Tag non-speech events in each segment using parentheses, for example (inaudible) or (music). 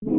Hello,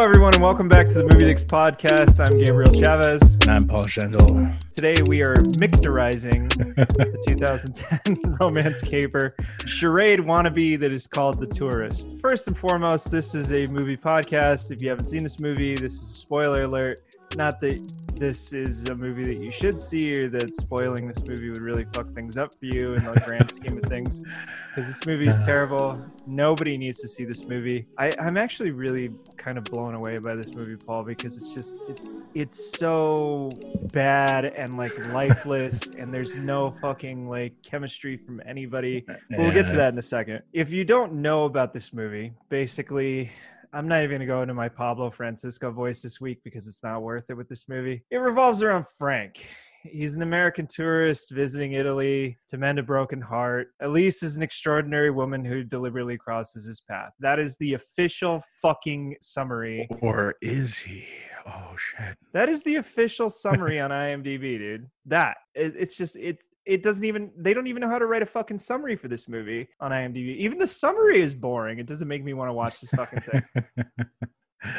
everyone, and welcome back to the Movie Dicks podcast. I'm Gabriel Chavez. And I'm Paul Schendel. Today, we are mictorizing the (laughs) 2010 (laughs) romance caper charade wannabe that is called The Tourist. First and foremost, this is a movie podcast. If you haven't seen this movie, this is a spoiler alert. Not that this is a movie that you should see or that spoiling this movie would really fuck things up for you in the grand scheme of things. Because this movie is uh-huh. terrible. Nobody needs to see this movie. I, I'm actually really kind of blown away by this movie, Paul, because it's just it's it's so bad and like lifeless, (laughs) and there's no fucking like chemistry from anybody. But we'll get to that in a second. If you don't know about this movie, basically I'm not even going to go into my Pablo Francisco voice this week because it's not worth it with this movie. It revolves around Frank. He's an American tourist visiting Italy to mend a broken heart. Elise is an extraordinary woman who deliberately crosses his path. That is the official fucking summary. Or is he? Oh shit. That is the official summary on (laughs) IMDb, dude. That it, it's just it it doesn't even they don't even know how to write a fucking summary for this movie on IMDb. Even the summary is boring. It doesn't make me want to watch this fucking thing. (laughs)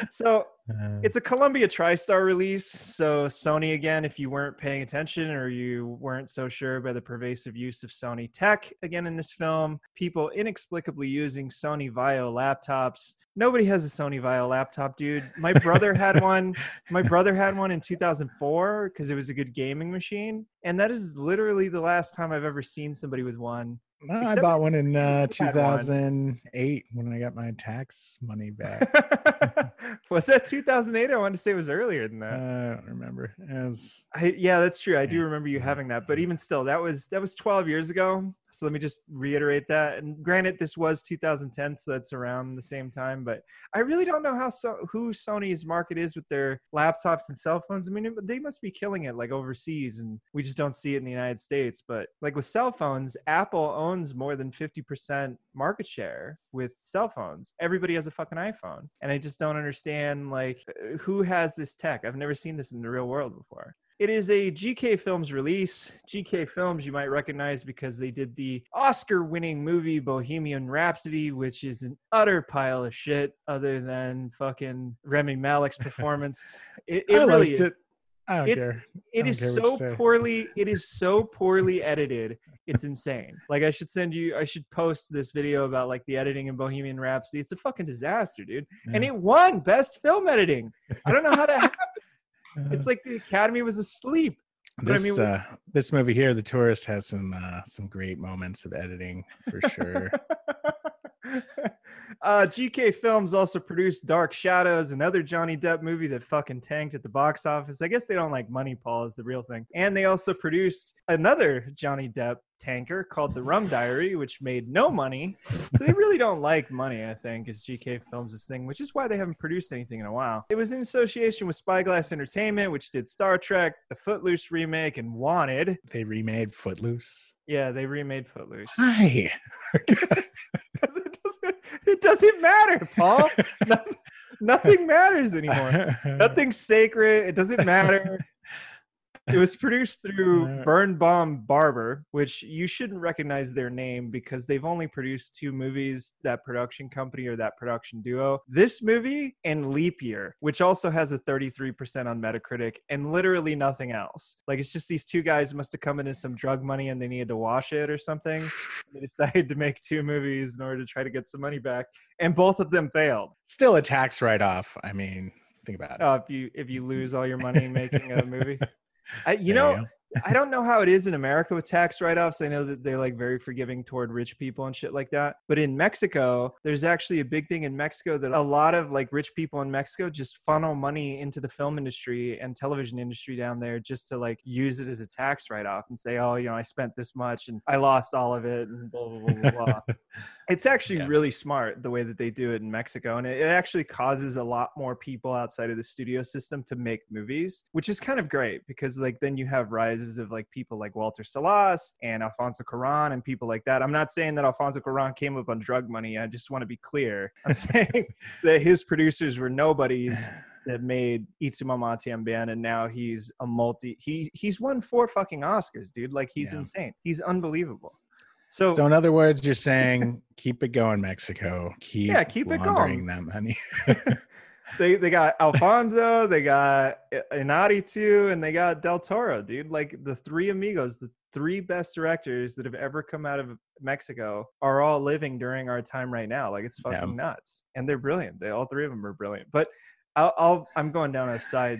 so Uh, it's a Columbia TriStar release. So Sony again, if you weren't paying attention or you weren't so sure by the pervasive use of Sony tech again in this film, people inexplicably using Sony VAIO laptops. Nobody has a Sony VAIO laptop, dude. My brother had (laughs) one. My brother had one in 2004 because it was a good gaming machine, and that is literally the last time I've ever seen somebody with one. No, I bought one in uh, I had one. 2008 when I got my tax money back. (laughs) was that 2008? I wanted to say it was earlier than uh, that. I don't remember. Was, I, yeah, that's true. I do remember you having that, but even still, that was that was 12 years ago. So let me just reiterate that. And granted, this was 2010, so that's around the same time. But I really don't know how so who Sony's market is with their laptops and cell phones. I mean, they must be killing it like overseas, and we just don't see it in the United States. But like with cell phones, Apple owns more than 50% market share with cell phones. Everybody has a fucking iPhone, and I just don't understand like who has this tech. I've never seen this in the real world before. It is a GK Films release. GK Films you might recognize because they did the Oscar winning movie Bohemian Rhapsody, which is an utter pile of shit other than fucking Rami Malek's (laughs) performance. It, it I really is. it. I don't It's- care. It don't is care so poorly it is so poorly edited. It's insane. Like I should send you I should post this video about like the editing in Bohemian Rhapsody. It's a fucking disaster, dude. And it won best film editing. I don't know how that happened. (laughs) It's like the Academy was asleep. but I this mean- uh, this movie here, The Tourist, has some uh, some great moments of editing for sure. (laughs) (laughs) uh, GK Films also produced Dark Shadows, another Johnny Depp movie that fucking tanked at the box office. I guess they don't like money, Paul, is the real thing. And they also produced another Johnny Depp tanker called The Rum Diary, which made no money. So they really don't like money, I think, is GK Films' thing, which is why they haven't produced anything in a while. It was in association with Spyglass Entertainment, which did Star Trek, the Footloose remake, and Wanted. they remade Footloose. Yeah, they remade Footloose. Hi. (laughs) 'Cause it doesn't it doesn't matter, Paul. (laughs) nothing, nothing matters anymore. (laughs) Nothing's sacred. It doesn't matter. It was produced through (laughs) Burn Bomb Barber, which you shouldn't recognize their name because they've only produced two movies, that production company or that production duo. This movie and Leap Year, which also has a 33% on Metacritic and literally nothing else. Like it's just these two guys must have come into some drug money and they needed to wash it or something. (laughs) they decided to make two movies in order to try to get some money back, and both of them failed. Still a tax write off. I mean, think about it. Uh, if you if you (laughs) lose all your money making a movie, I, you There know. (laughs) I don't know how it is in America with tax write offs. I know that they're like very forgiving toward rich people and shit like that. But in Mexico, there's actually a big thing in Mexico that a lot of like rich people in Mexico just funnel money into the film industry and television industry down there just to like use it as a tax write off and say, oh, you know, I spent this much and I lost all of it and blah, blah, blah, blah, blah. (laughs) It's actually Yeah. really smart the way that they do it in Mexico. And it, it actually causes a lot more people outside of the studio system to make movies, which is kind of great because like then you have rises of like people like Walter Salles and Alfonso Cuarón and people like that. I'm not saying that Alfonso Cuarón came up on drug money. I just want to be clear. I'm (laughs) saying that his producers were nobodies that made Y Tu Mamá También, and now he's a multi. He he's won four fucking Oscars, dude. Like he's Yeah. insane. He's unbelievable. So, So in other words, you're saying keep it going, Mexico. Keep Yeah, keep it going. that money. (laughs) they they got Alfonso, they got Iñárritu, and they got Del Toro, dude. Like the three amigos, the three best directors that have ever come out of Mexico are all living during our time right now. Like it's Yeah. fucking nuts, and they're brilliant. They all three of them are brilliant. But I'll, I'll I'm going down a side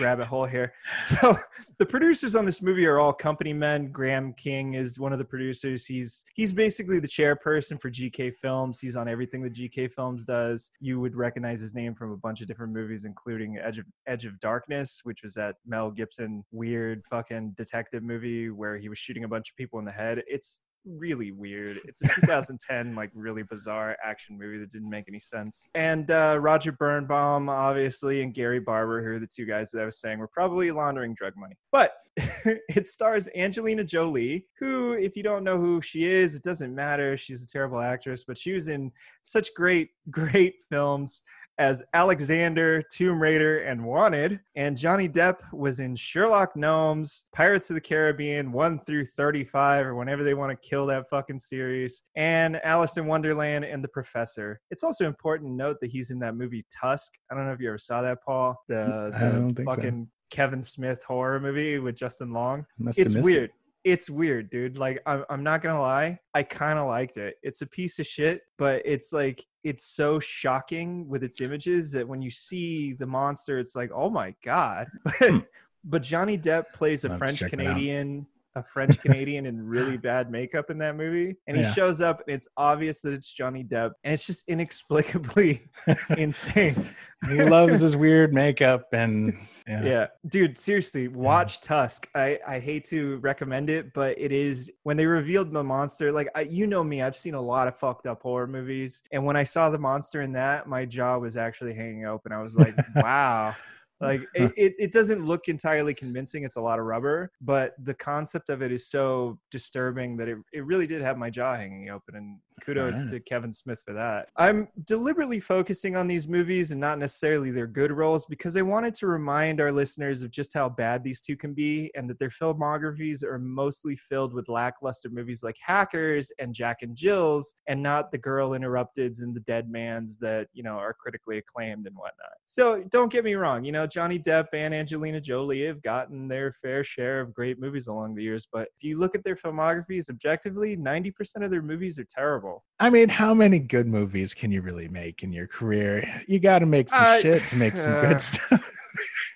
rabbit hole here. (laughs) So the producers on this movie are all company men. Graham King is one of the producers. He's he's basically the chairperson for GK Films. He's on everything that GK Films does. You would recognize his name from a bunch of different movies, including Edge of Edge of Darkness, which was that Mel Gibson weird fucking detective movie where he was shooting a bunch of people in the head. It's really weird. It's a (laughs) 2010 like really bizarre action movie that didn't make any sense. And uh, Roger Birnbaum, obviously, and Gary Barber, who are the two guys that I was saying were probably laundering drug money. But (laughs) it stars Angelina Jolie, who, if you don't know who she is, it doesn't matter. She's a terrible actress, but she was in such great, (laughs) great films as Alexander, Tomb Raider, and Wanted. And Johnny Depp was in Sherlock Gnomes, Pirates of the Caribbean 1 through 35, or whenever they want to kill that fucking series, and Alice in Wonderland and The Professor. It's also important to note that he's in that movie Tusk. I don't know if you ever saw that, Paul. The, I don't think so. fucking Kevin Smith horror movie with Justin Long it's weird. It. It's weird, dude. Like I'm, I'm not gonna lie, I kind of liked it. It's a piece of shit, but it's like it's so shocking with its images that when you see the monster, it's like, oh my god. Hmm. (laughs) but Johnny Depp plays a I'll have to French check that out. Canadian, a French Canadian in really bad makeup in that movie, and he Yeah. shows up, and it's obvious that it's Johnny Depp, and it's just inexplicably (laughs) insane. He loves his weird makeup and yeah. yeah. dude seriously watch tusk i i hate to recommend it but it is when they revealed the monster like I, you know me i've seen a lot of fucked up horror movies and when i saw the monster in that my jaw was actually hanging open i was like (laughs) wow like (laughs) it, it, it doesn't look entirely convincing it's a lot of rubber but the concept of it is so disturbing that it, it really did have my jaw hanging open and kudos to kevin smith for that. I'm deliberately focusing on these movies and not necessarily their good roles because i wanted to remind our listeners of just how bad these two can be and that their filmographies are mostly filled with lackluster movies like hackers and jack and jill's and not the girl interrupteds and the dead man's that you know are critically acclaimed and whatnot. So don't get me wrong you know johnny depp and angelina jolie have gotten their fair share of great movies along the years but if you look at their filmographies objectively 90% of their movies are terrible I mean, how many good movies can you really make in your career? You got to make some Uh, shit to make some uh, good (laughs) stuff.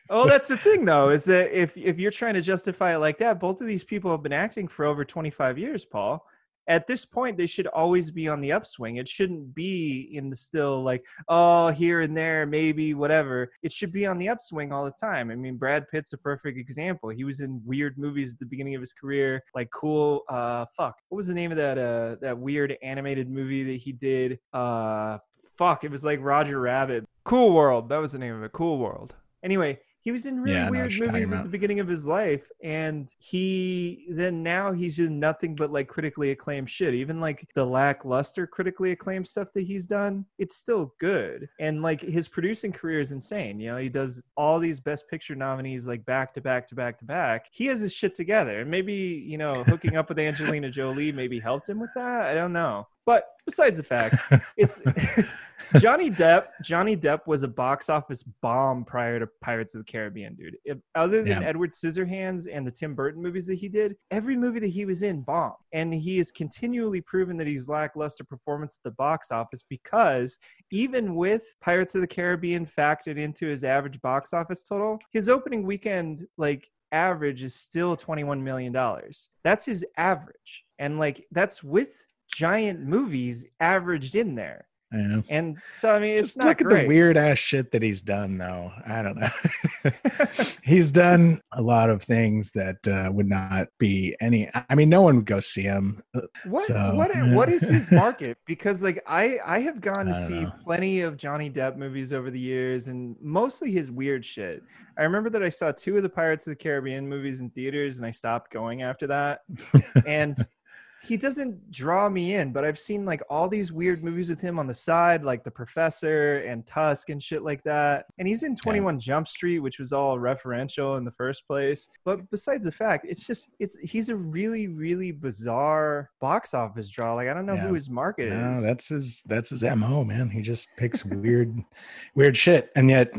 Oh, that's the thing, though, (laughs) is that if if you're trying to justify it like that, both of these people have been acting for over 25 years, Paul. At this point, they should always be on the upswing. It shouldn't be in the still like, oh, here and there, maybe whatever. It should be on the upswing all the time. I mean, Brad Pitt's a perfect example. He was in weird movies at the beginning of his career, like cool. Uh, fuck, what was the name of that? Uh, that weird animated movie that he did? Uh, fuck, it was like Roger Rabbit. Cool World. That was the name of it. Cool World. Anyway, he was in really Yeah, I know what weird movies at the beginning of his life, and he then now he's in nothing but like critically acclaimed shit. Even like the lackluster critically acclaimed stuff that he's done, it's still good. And like his producing career is insane. You know, he does all these Best Picture nominees like back to back to back to back. He has his shit together, and maybe you know hooking up with (laughs) Angelina Jolie maybe helped him with that. I don't know. But besides the fact, it's (laughs) Johnny Depp. Johnny Depp was a box office bomb prior to Pirates of the Caribbean, dude. If, other than Yeah. Edward Scissorhands and the Tim Burton movies that he did, every movie that he was in bombed, and he has continually proven that he's lackluster performance at the box office because even with Pirates of the Caribbean factored into his average box office total, his opening weekend like average is still 21 million dollars. That's his average, and like that's with giant movies averaged in there. Yeah. And so I mean, it's Just not look at the weird ass shit that he's done, though. I don't know. (laughs) he's done a lot of things that uh, would not be any. I mean, no one would go see him. What So, what yeah. what is his (laughs) market? Because like I I have gone to see know. plenty of Johnny Depp movies over the years, and mostly his weird shit. I remember that I saw two of the Pirates of the Caribbean movies in theaters, and I stopped going after that. (laughs) and he doesn't draw me in, but I've seen like all these weird movies with him on the side, like The Professor and Tusk and shit like that. And he's in 21 Jump Street, which was all referential in the first place. But besides the fact, it's just it's he's a really really bizarre box office draw. Like I don't know Yeah. who his market No, is. that's his that's his mo, man. He just picks weird (laughs) weird shit. And yet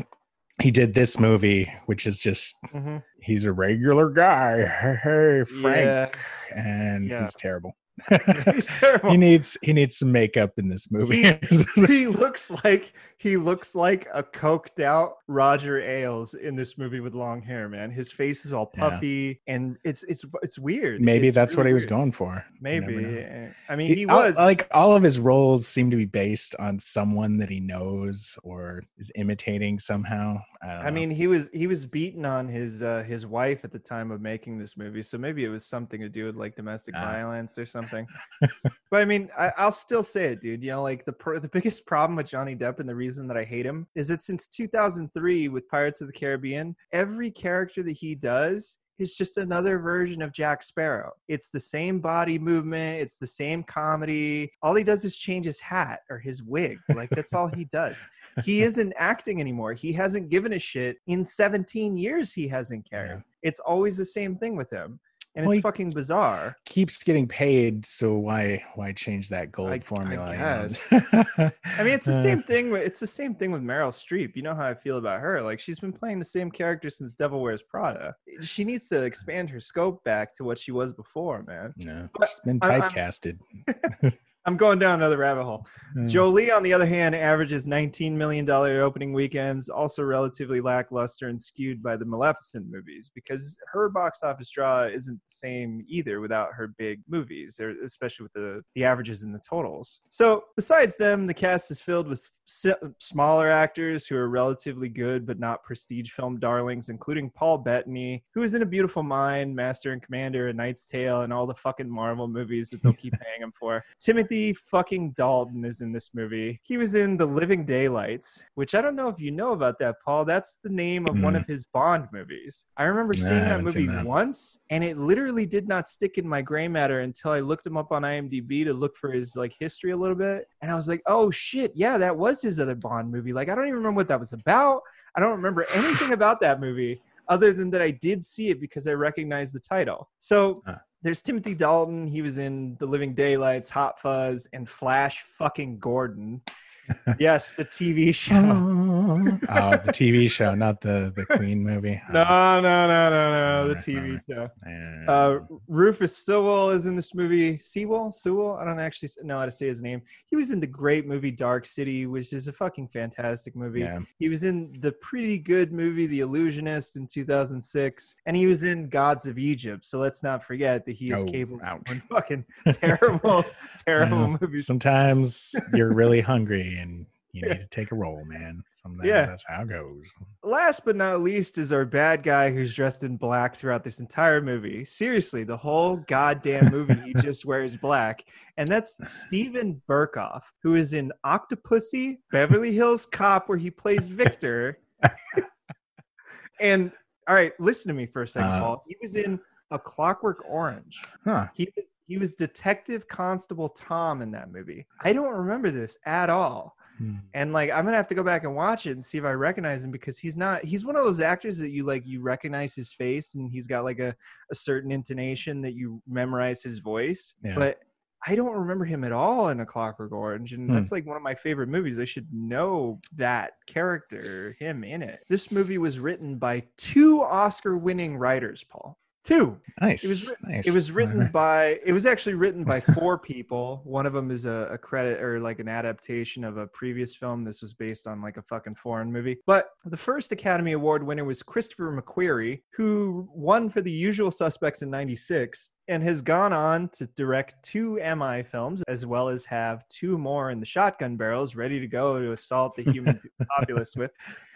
he did this movie, which is just Mhm. he's a regular guy. Hey, hey, Yeah. Frank. And Yeah. he's terrible. (laughs) He's terrible. he needs he needs some makeup in this movie. (laughs) he looks like he looks like a coked out Roger Ailes in this movie with long hair, man. His face is all Yeah. puffy and it's it's it's weird. Maybe It's that's what he was weird. going for. Maybe. I mean, he all- was like all of his roles seem to be based on someone that he knows or is imitating somehow. I, I mean, he was he was beaten on his uh, his wife at the time of making this movie, so maybe it was something to do with like domestic Ah. violence or something. (laughs) but I mean, I, I'll still say it, dude. You know, like the the biggest problem with Johnny Depp and the reason that I hate him is that since 2003 with Pirates of the Caribbean, every character that he does is just another version of Jack Sparrow. It's the same body movement, it's the same comedy. All he does is change his hat or his wig. Like that's all he does. He (laughs) isn't acting anymore. He hasn't given a shit in 17 years he hasn't cared. Yeah. It's always the same thing with him. And Well, it's fucking bizarre. keeps getting paid, so why why change that gold I- I formula? know? guess. I mean, it's the same (laughs) thing. With, it's the same thing with Meryl Streep. You know how I feel about her. Like she's been playing the same character since Devil Wears Prada. She needs to expand her scope back to what she was before, man. No, But she's been typecasted. (laughs) I'm going down another rabbit hole. Uh, Jolie, on the other hand, averages $19 million opening weekends, also relatively lackluster and skewed by the Maleficent movies because her box office draw isn't the same either without her big movies, especially with the, the averages and the totals. So, besides them, the cast is filled with smaller actors who are relatively good but not prestige film darlings, including Paul Bettany, who is in A Beautiful Mind, Master and Commander, A Knight's Tale, and all the fucking Marvel movies that they'll keep (laughs) paying him for. Timothy fucking Dalton is in this movie. He was in The Living Daylights, which I don't know if you know about that, Paul. That's the name of one Mm. of his Bond movies. I remember seeing I that movie that. once, and it literally did not stick in my gray matter until I looked him up on IMDb to look for his like history a little bit, and I was like, oh shit, yeah, that was his other Bond movie. Like I don't even remember what that was about. I don't remember anything about that movie other than that I did see it because I recognized the title. So Huh. There's Timothy Dalton. He was in The Living Daylights, Hot Fuzz, and Flash fucking Gordon. (laughs) yes, the TV show. oh, the TV show, not the the Queen movie. (laughs) No, no, no, no, no. The TV show. Uh, Uh, Rufus Sewell is in this movie. Sewell, Sewell. I don't actually know how to say his name. He was in the great movie Dark City, which is a fucking fantastic movie. yeah. He was in the pretty good movie The Illusionist in 2006, and he was in Gods of Egypt. So let's not forget that he is Oh, capable ouch. of fucking (laughs) terrible, terrible Yeah. movies. Sometimes you're really hungry and you need to take a roll, man. Sometimes Yeah. that's how it goes. Last but not least is our bad guy who's dressed in black throughout this entire movie. Seriously, the whole goddamn movie, he just (laughs) wears black. And that's Steven Berkoff, who is in Octopussy, Beverly Hills Cop, where he plays (laughs) Victor. and all right, listen to me for a second, Uh, Paul. He was in A Clockwork Orange. Huh. He was he was Detective Constable Tom in that movie. I don't remember this at all. Hmm. And like I'm gonna have to go back and watch it and see if I recognize him because he's not he's one of those actors that you like you recognize his face and he's got like a, a certain intonation that you memorize his voice. Yeah. But I don't remember him at all in A Clockwork Orange, and Hmm. that's like one of my favorite movies. I should know that character, him in it. This movie was written by two Oscar-winning writers, Paul. Two. Nice. It was nice. It was written by. It was actually written by (laughs) four people. One of them is a, a credit or like an adaptation of a previous film. This was based on like a fucking foreign movie. But the first Academy Award winner was Christopher McQuarrie, who won for The Usual Suspects in '96 and has gone on to direct two MI films, as well as have two more in the shotgun barrels ready to go to assault the human populace with. (laughs)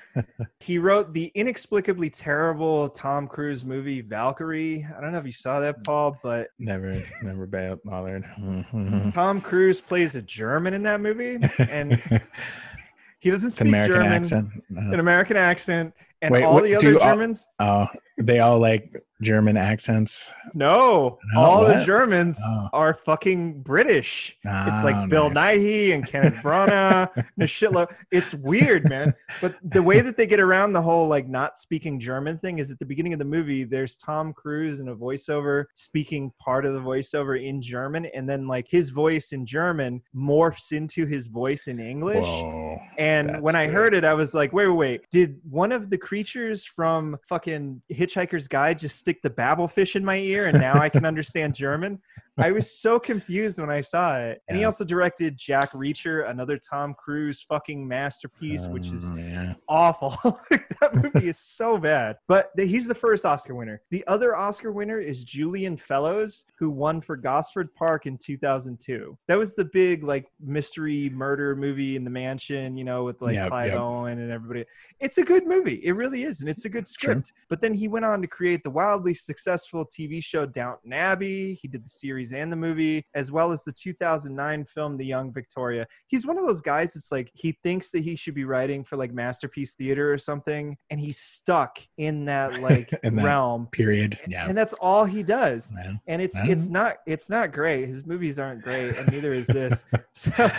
He wrote the inexplicably terrible Tom Cruise movie Valkyrie. I don't know if you saw that, Paul, but never never bothered. (laughs) Tom Cruise plays a German in that movie, and (laughs) he doesn't speak an American German, accent. Uh, an American accent, and Wait, all what- the other all- Germans. Oh, they all like German accents. No, No, all the? Germans Oh. are fucking British. It's Oh, like ah, Bill nice. Nighy and Kenneth (laughs) Branagh and a shitload. It's weird, man. But the way that they get around the whole like not speaking German thing is at the beginning of the movie, there's Tom Cruise in a voiceover speaking part of the voiceover in German, and then like his voice in German morphs into his voice in English. Whoa. And when I good. heard it, I was like, wait, wait, wait. Did one of the creatures from fucking Hitchhiker's Guide just stick the Babel fish in my ear and now I can (laughs) understand German? I (laughs) was so confused when I saw it. And he also directed Jack Reacher, another Tom Cruise fucking masterpiece, which is Oh, yeah. awful. (laughs) that movie is so bad. But the, he's the first Oscar winner. The other Oscar winner is Julian Fellowes, who won for Gosford Park in 2002. That was the big like mystery murder movie in the mansion, you know, with like Yep, Clive yep. Owen and everybody. It's a good movie. It really is, and it's a good Sure. script. But then he went on to create the wildly successful TV show Downton Abbey. He did the series and the movie, as well as the 2009 film The Young Victoria. He's one of those guys that's like he thinks that he should be writing for like Masterpiece Theater or something, and he's stuck in that (laughs) like In that realm. Period. Yeah. And that's all he does. Man. And it's Yeah. it's not it's not great. His movies aren't great, and neither is this. (laughs) (laughs) So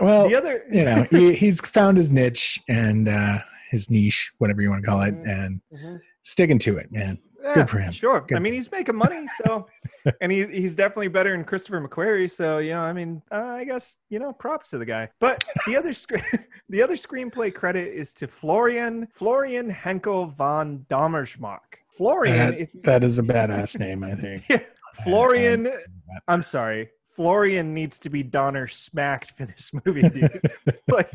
Well, the other you know, he, he's found his niche and uh, his niche, whatever you want to call it, Mhm. and Mhm. sticking to it, man. Yeah, for him. Sure. Good I mean, he's making money, so, (laughs) and he, he's definitely better than Christopher McQuarrie. So, you know, I mean, uh, I guess you know, props to the guy. But the other screen, (laughs) the other screenplay credit is to Florian Florian Henckel von Donnersmarck. Florian, That, that is a (laughs) badass name, I think. Yeah, Florian. I'm sorry. Florian needs to be Donner smacked for this movie, dude. like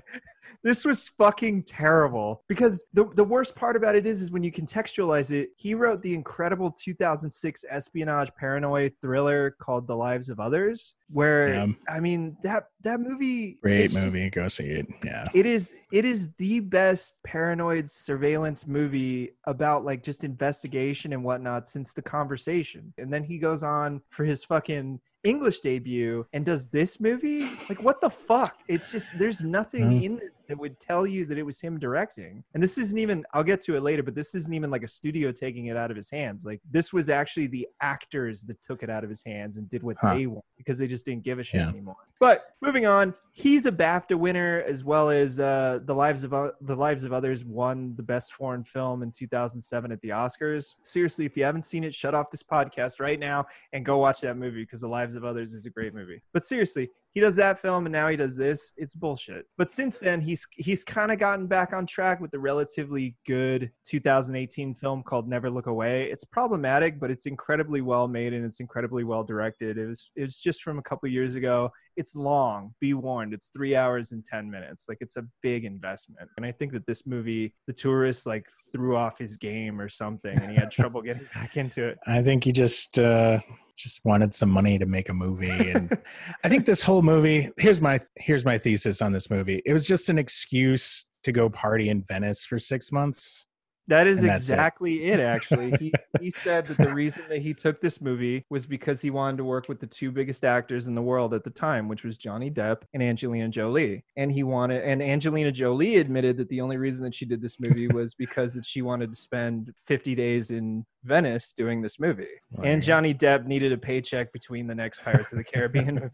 this was fucking terrible because the, the worst part about it is is when you contextualize it he wrote the incredible 2006 espionage paranoid thriller called the lives of others where Yeah. i mean that that movie Great it's just- movie. Go see it. Yeah. it is it is the best paranoid surveillance movie about like just investigation and whatnot since the conversation and then he goes on for his fucking english debut and does this movie like what the fuck it's just there's nothing in it that would tell you that it was him directing and this isn't even i'll get to it later but this isn't even like a studio taking it out of his hands like this was actually the actors that took it out of his hands and did what Huh. they want because they just didn't give a shit Yeah. anymore but moving on he's a BAFTA winner as well as uh, the lives of O- the lives of others won the best foreign film in 2007 at the Oscars. Seriously, if you haven't seen it, shut off this podcast right now and go watch that movie because the lives of others is a great movie. But seriously, he does that film and now he does this. It's bullshit. But since then, he's he's kind of gotten back on track with the relatively good 2018 film called Never Look Away. It's problematic, but it's incredibly well made and it's incredibly well directed. It was it was just from a couple years ago it's long be warned it's three hours and 10 minutes like it's a big investment and i think that this movie the tourist like threw off his game or something and he had trouble getting (laughs) back into it I think he just uh, just wanted some money to make a movie, and (laughs) I think this whole movie. Here's my here's my thesis on this movie. It was just an excuse to go party in Venice for six months. That is that's it. exactly it. actually he, (laughs) he said that the reason that he took this movie was because he wanted to work with the two biggest actors in the world at the time which was johnny depp and angelina jolie and he wanted and angelina jolie admitted that the only reason that she did this movie (laughs) was because that she wanted to spend 50 days in venice doing this movie Like, and Johnny Depp needed a paycheck between the next Pirates of the Caribbean (laughs) movie.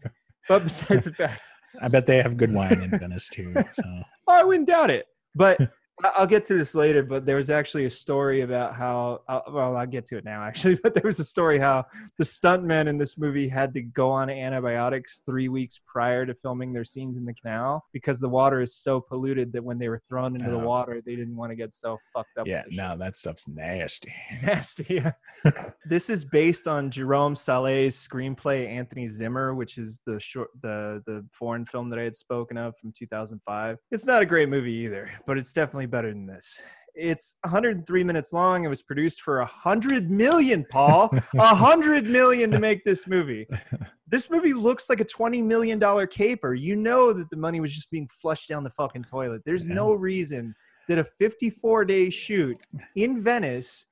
But besides the fact, I bet they have good wine in Venice too. So oh, I wouldn't doubt it. But I'll get to this later. But there was actually a story about how, well, I'll get to it now (laughs) actually. But there was a story how the stuntmen in this movie had to go on antibiotics three weeks prior to filming their scenes in the canal because the water is so polluted that when they were thrown into the Oh. water, they didn't want to get so fucked up. yeah, the shit. no, that stuff's nasty. (laughs) nasty. Yeah. (laughs) this is based on Jérôme Salle's screenplay Anthony Zimmer, which is the short the the foreign film that I had spoken of from 2005. It's not a great movie either, but it's definitely better than this. It's 103 minutes long. It was produced for a hundred million, Paul. A (laughs) hundred million to make this movie. This movie looks like a 20 million dollar caper. You know that the money was just being flushed down the fucking toilet. There's Yeah. no reason that a 54 day shoot in Venice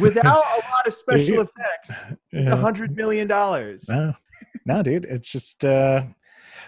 without a lot of special (laughs) effects a Yeah. hundred million dollars No, no, dude. It's just uh,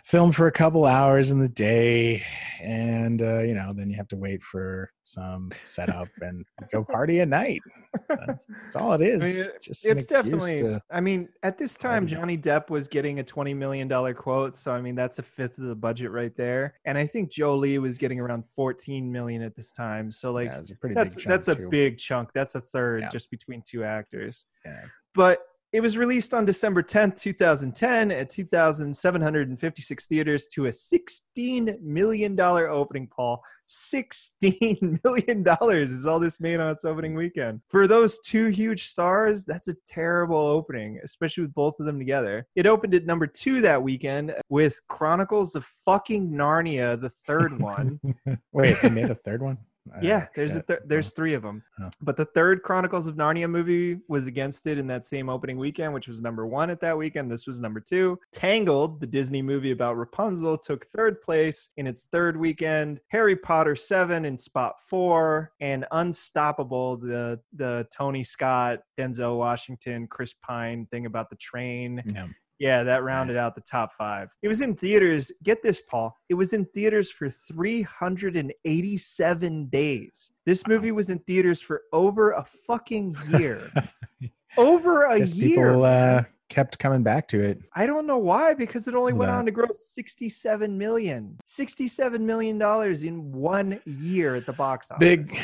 film for a couple hours in the day, and uh, you know, then you have to wait for some setup and go party at night. That's, that's all it is. I mean, Just it's definitely to. i mean at this time johnny depp was getting a 20 million dollar quote so i mean that's a fifth of the budget right there and i think jolie was getting around 14 million at this time so like yeah, a pretty that's big chunk that's a big chunk that's a third Yeah. just between two actors Yeah. but it was released on December 10th, 2010 at 2,756 theaters to a $16 million opening, Paul. $16 (laughs) million is all this made on its opening weekend. For those two huge stars, that's a terrible opening, especially with both of them together. It opened at number two that weekend with Chronicles of fucking Narnia, the third (laughs) one. Wait, they made a third one. Yeah, there's a shit. there's three of them. Oh. But the third Chronicles of Narnia movie was against it in that same opening weekend, which was number one at that weekend. This was number two. Tangled, the Disney movie about Rapunzel, took third place in its third weekend. Harry Potter seven in spot four, and Unstoppable, the the Tony Scott, Denzel Washington, Chris Pine thing about the train. Yeah. Yeah, that rounded out the top five. It was in theaters. Get this, Paul. It was in theaters for 387 days. This movie was in theaters for over a fucking year. (laughs) over a Guess year. people uh, kept coming back to it. I don't know why, because it only went on to gross 67 million. 67 million dollars in one year at the box office. Big,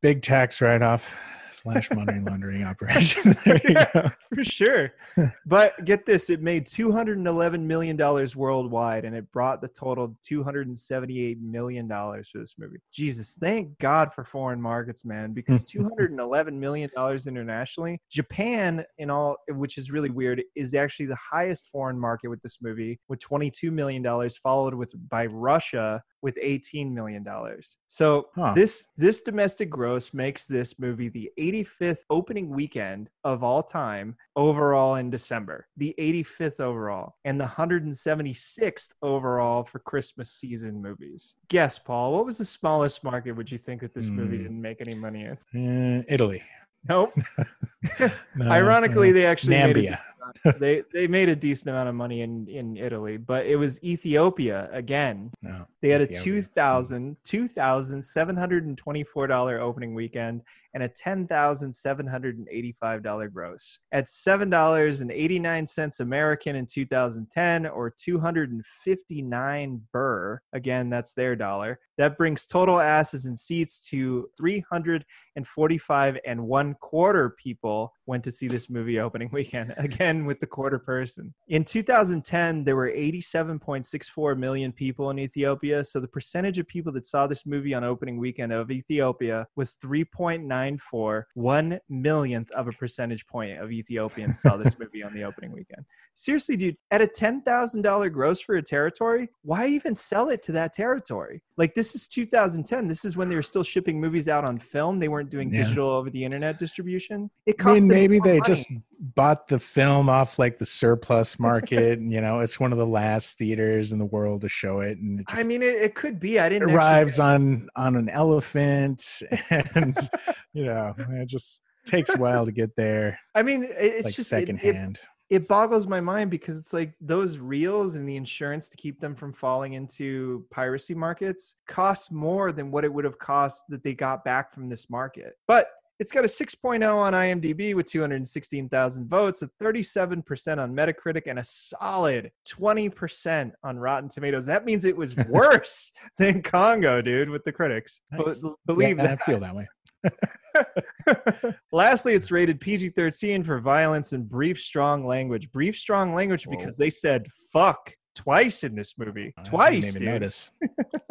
big tax write off slash money laundering operation. (laughs) Yeah. for sure. (laughs) but get this, it made 211 million dollars worldwide and it brought the total to 278 million dollars for this movie. Jesus, thank God for foreign markets, man, because (laughs) 211 million dollars internationally. Japan in all which is really weird is actually the highest foreign market with this movie with 22 million dollars followed with by Russia with 18 million dollars. So Huh. this this domestic gross makes this movie the 85th opening weekend of all time overall in December. The 85th overall and the 176th overall for Christmas season movies. Guess, Paul, what was the smallest market would you think that this movie Hmm. didn't make any money in? Uh, Italy. Nope. No, (laughs) (laughs) Ironically, no. they actually made a Nambia. (laughs) they they made a decent amount of money in in Italy, but it was Ethiopia again. No. They had a Ethiopia. $2,000 $2,724 opening weekend and a $10,785 gross. At $7.89 American in 2010 or 259 birr, again, that's their dollar. That brings total asses and seats to 345 and one quarter people went to see this movie opening (laughs) weekend, again with the quarter person. In 2010, there were 87.64 million people in Ethiopia. So the percentage of people that saw this movie on opening weekend of Ethiopia was 3.94, one millionth of a percentage point of Ethiopians saw this (laughs) movie on the opening weekend. Seriously, dude, at a $10,000 gross for a territory, why even sell it to that territory? Like, this is 2010. This is when they were still shipping movies out on film. They weren't doing Yeah. digital over the internet distribution. It I cost mean, them maybe they money. just bought the film off like the surplus market. and, you know, it's one of the last theaters in the world to show it, and it just I mean, it, it could be. I didn't arrives on on an elephant, (laughs) and (laughs) you know, it just takes a while to get there, I mean, it's like just it- it, secondhand. It boggles my mind because it's like those reels and the insurance to keep them from falling into piracy markets costs more than what it would have cost that they got back from this market. But it's got a 6.0 on IMDb with 216,000 votes, a 37% on Metacritic, and a solid 20% on Rotten Tomatoes. That means it was (laughs) worse than Congo, dude, with the critics. Nice. Believe yeah, that. I feel that way. (laughs) Lastly, it's rated PG 13 for violence and brief, strong language. Brief, strong language Whoa. because they said fuck twice in this movie. I didn't Twice, even dude. notice.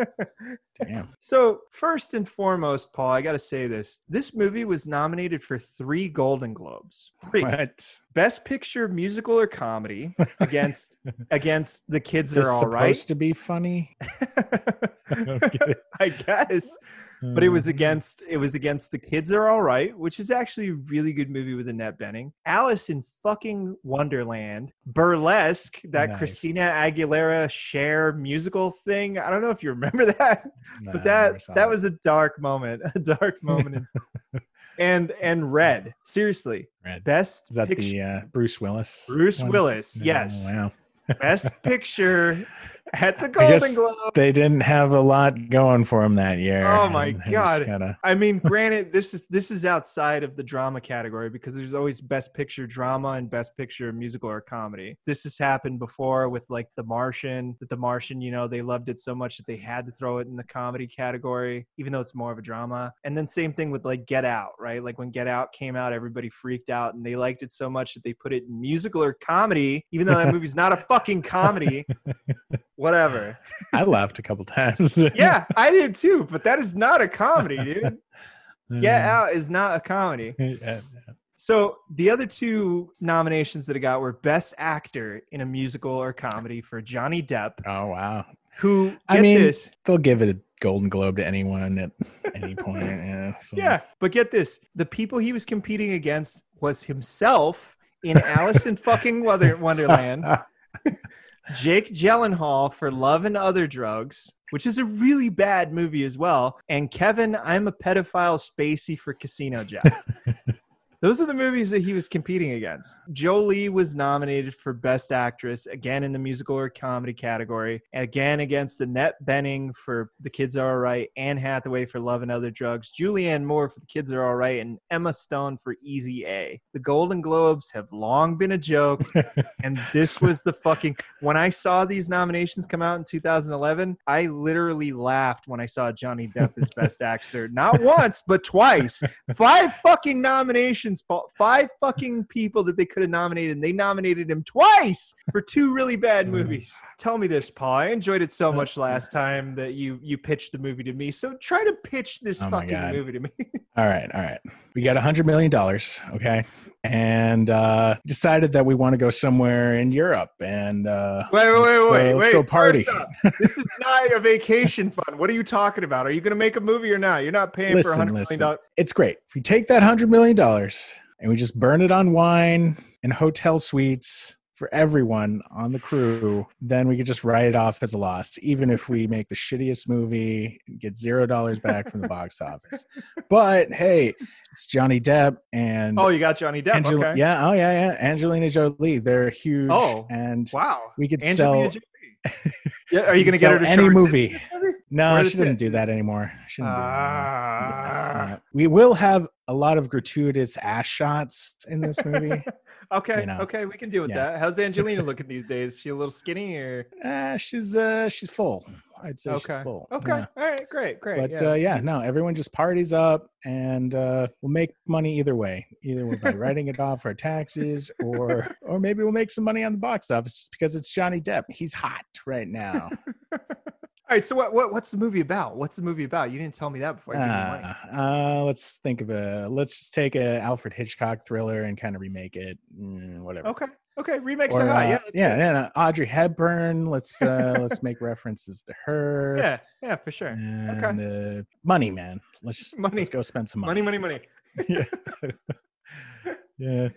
(laughs) Damn. So, first and foremost, Paul, I got to say this. This movie was nominated for three Golden Globes. Three. What? Best Picture, musical or comedy against (laughs) against The Kids Are All supposed Right. to be funny? I don't get it. I guess. but it was Uh, against it was against the kids are all right which is actually a really good movie with annette bening alice in fucking wonderland burlesque that Nice. christina aguilera cher musical thing i don't know if you remember (laughs) that nah, but that that it. was a dark moment a dark (laughs) moment in- and and red seriously Red. best Is that picture the uh, Bruce Willis? bruce one? willis Oh, yes wow. best (laughs) picture at the Golden Globe. they didn't have a lot going for them that year. Oh my and they just God. Kinda, I mean, granted, this is this is outside of the drama category because there's always best picture drama and best picture musical or comedy. This has happened before with like The Martian. That The Martian, you know, they loved it so much that they had to throw it in the comedy category, even though it's more of a drama. And then same thing with like Get Out, right? Like when Get Out came out, everybody freaked out and they liked it so much that they put it in musical or comedy, even though that movie's not a fucking comedy. (laughs) Whatever. I laughed a couple times. (laughs) Yeah, I did too, but that is not a comedy, dude. (laughs) Get Out is not a comedy. (laughs) yeah. So the other two nominations that I got were Best Actor in a Musical or Comedy for Johnny Depp, Oh wow. who get I mean, this, They'll give it a Golden Globe to anyone at any point. Yeah. so- yeah, but get this: the people he was competing against was himself in Alice in fucking Wonderland, Jake Gyllenhaal for Love and Other Drugs, which is a really bad movie as well, and Kevin, I'm a pedophile Spacey for Casino Jack. (laughs) Those are the movies that he was competing against. Jolie was nominated for Best Actress, again in the musical or comedy category, again against Annette Bening for The Kids Are Alright, Anne Hathaway for Love and Other Drugs, Julianne Moore for The Kids Are Alright, and Emma Stone for Easy A. The Golden Globes have long been a joke, (laughs) and this was the fucking. When I saw these nominations come out in 2011, I literally laughed when I saw Johnny Depp as Best (laughs) Actor. Not once, but twice five fucking nominations, Paul. Five fucking people that they could have nominated, and they nominated him twice for two really bad mm. movies. Tell me this, Paul. I enjoyed it so much last time that you you pitched the movie to me. So try to pitch this Oh fucking God. movie to me. (laughs) All right, all right. We got a hundred million dollars, okay, and uh, decided that we want to go somewhere in Europe and uh, Wait, wait, let's, wait, uh, wait, let's wait. go party. Up, this is not a vacation fund. What are you talking about? Are you going to make a movie or not? You're not paying for Listen, hundred million dollars. It's great. If we take that hundred million dollars and we just burn it on wine and hotel suites for everyone on the crew, then we could just write it off as a loss, even if we make the shittiest movie, and get zero dollars back from the (laughs) box office. But hey, it's Johnny Depp and Oh, you got Johnny Depp. Angel- okay. yeah, oh yeah, yeah, Angelina Jolie. They're huge. Oh, and Wow. we could Angelina sell. Jolie. Yeah, are you going to get her to any show her tits movie. movie? No, she is doesn't do that anymore. She doesn't do that anymore. Ah. Uh, we will have a lot of gratuitous ass shots in this movie. (laughs) okay. you know. Okay. We can deal with Yeah. that. How's Angelina (laughs) looking these days? She a little skinny or? uh, she's uh, she's full. I'd say Okay. she's full. Okay. yeah. All right. Great. Great. But yeah. uh, yeah, no, everyone just parties up, and uh, we'll make money either way. Either by (laughs) writing it off our taxes, or (laughs) or maybe we'll make some money on the box office just because it's Johnny Depp. He's hot right now. (laughs) All right. So what, what what's the movie about? What's the movie about? You didn't tell me that before. Uh, uh, let's think of a. Let's just take a Alfred Hitchcock thriller and kind of remake it. Mm, whatever. Okay. Okay. Remakes Or, are hot. uh, Yeah. yeah, yeah, Audrey Hepburn. Let's uh, let's make (laughs) references to her. Yeah. Yeah. For sure. And uh, money, man. Let's just Money. Let's go spend some Money. money. Money. Money. (laughs) yeah. (laughs) yeah.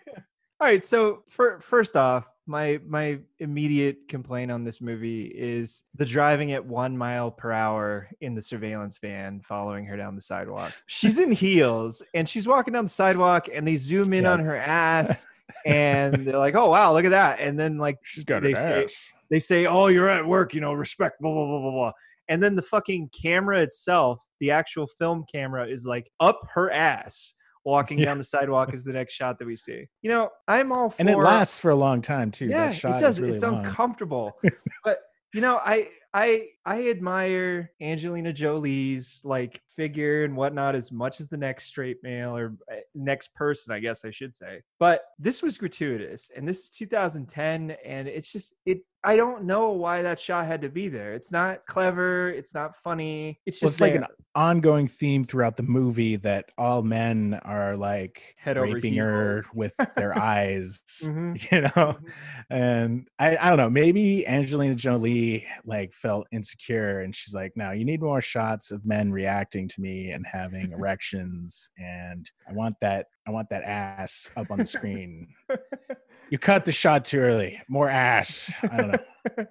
All right, so for, first off, my my immediate complaint on this movie is the driving at one mile per hour in the surveillance van following her down the sidewalk. She's in heels and she's walking down the sidewalk, and they zoom in Yeah. on her ass, and they're like, "Oh wow, look at that!" And then like She's got They say- ass. they say, "Oh, you're at work, you know, respect." Blah blah blah blah blah. And then the fucking camera itself, the actual film camera, is like up her ass. Walking Yeah. down the sidewalk is the next shot that we see. You know, I'm all for And it lasts for a long time too. yeah, that shot it does. Really it's long. uncomfortable. (laughs) but you know, I I I admire Angelina Jolie's like figure and whatnot as much as the next straight male or uh, next person, I guess I should say. But this was gratuitous, and this is 2010, and it's just it. I don't know why that shot had to be there. It's not clever. It's not funny. It's Well, just it's like an ongoing theme throughout the movie that all men are like Head raping her with (laughs) their eyes, Mhm. (laughs) you know. Mhm. And I, I don't know, maybe Angelina Jolie like felt insecure, and she's like, "No, you need more shots of men reacting to me and having (laughs) erections, and I want that, I want that ass up on the screen." (laughs) you cut the shot too early. More ass. I don't know.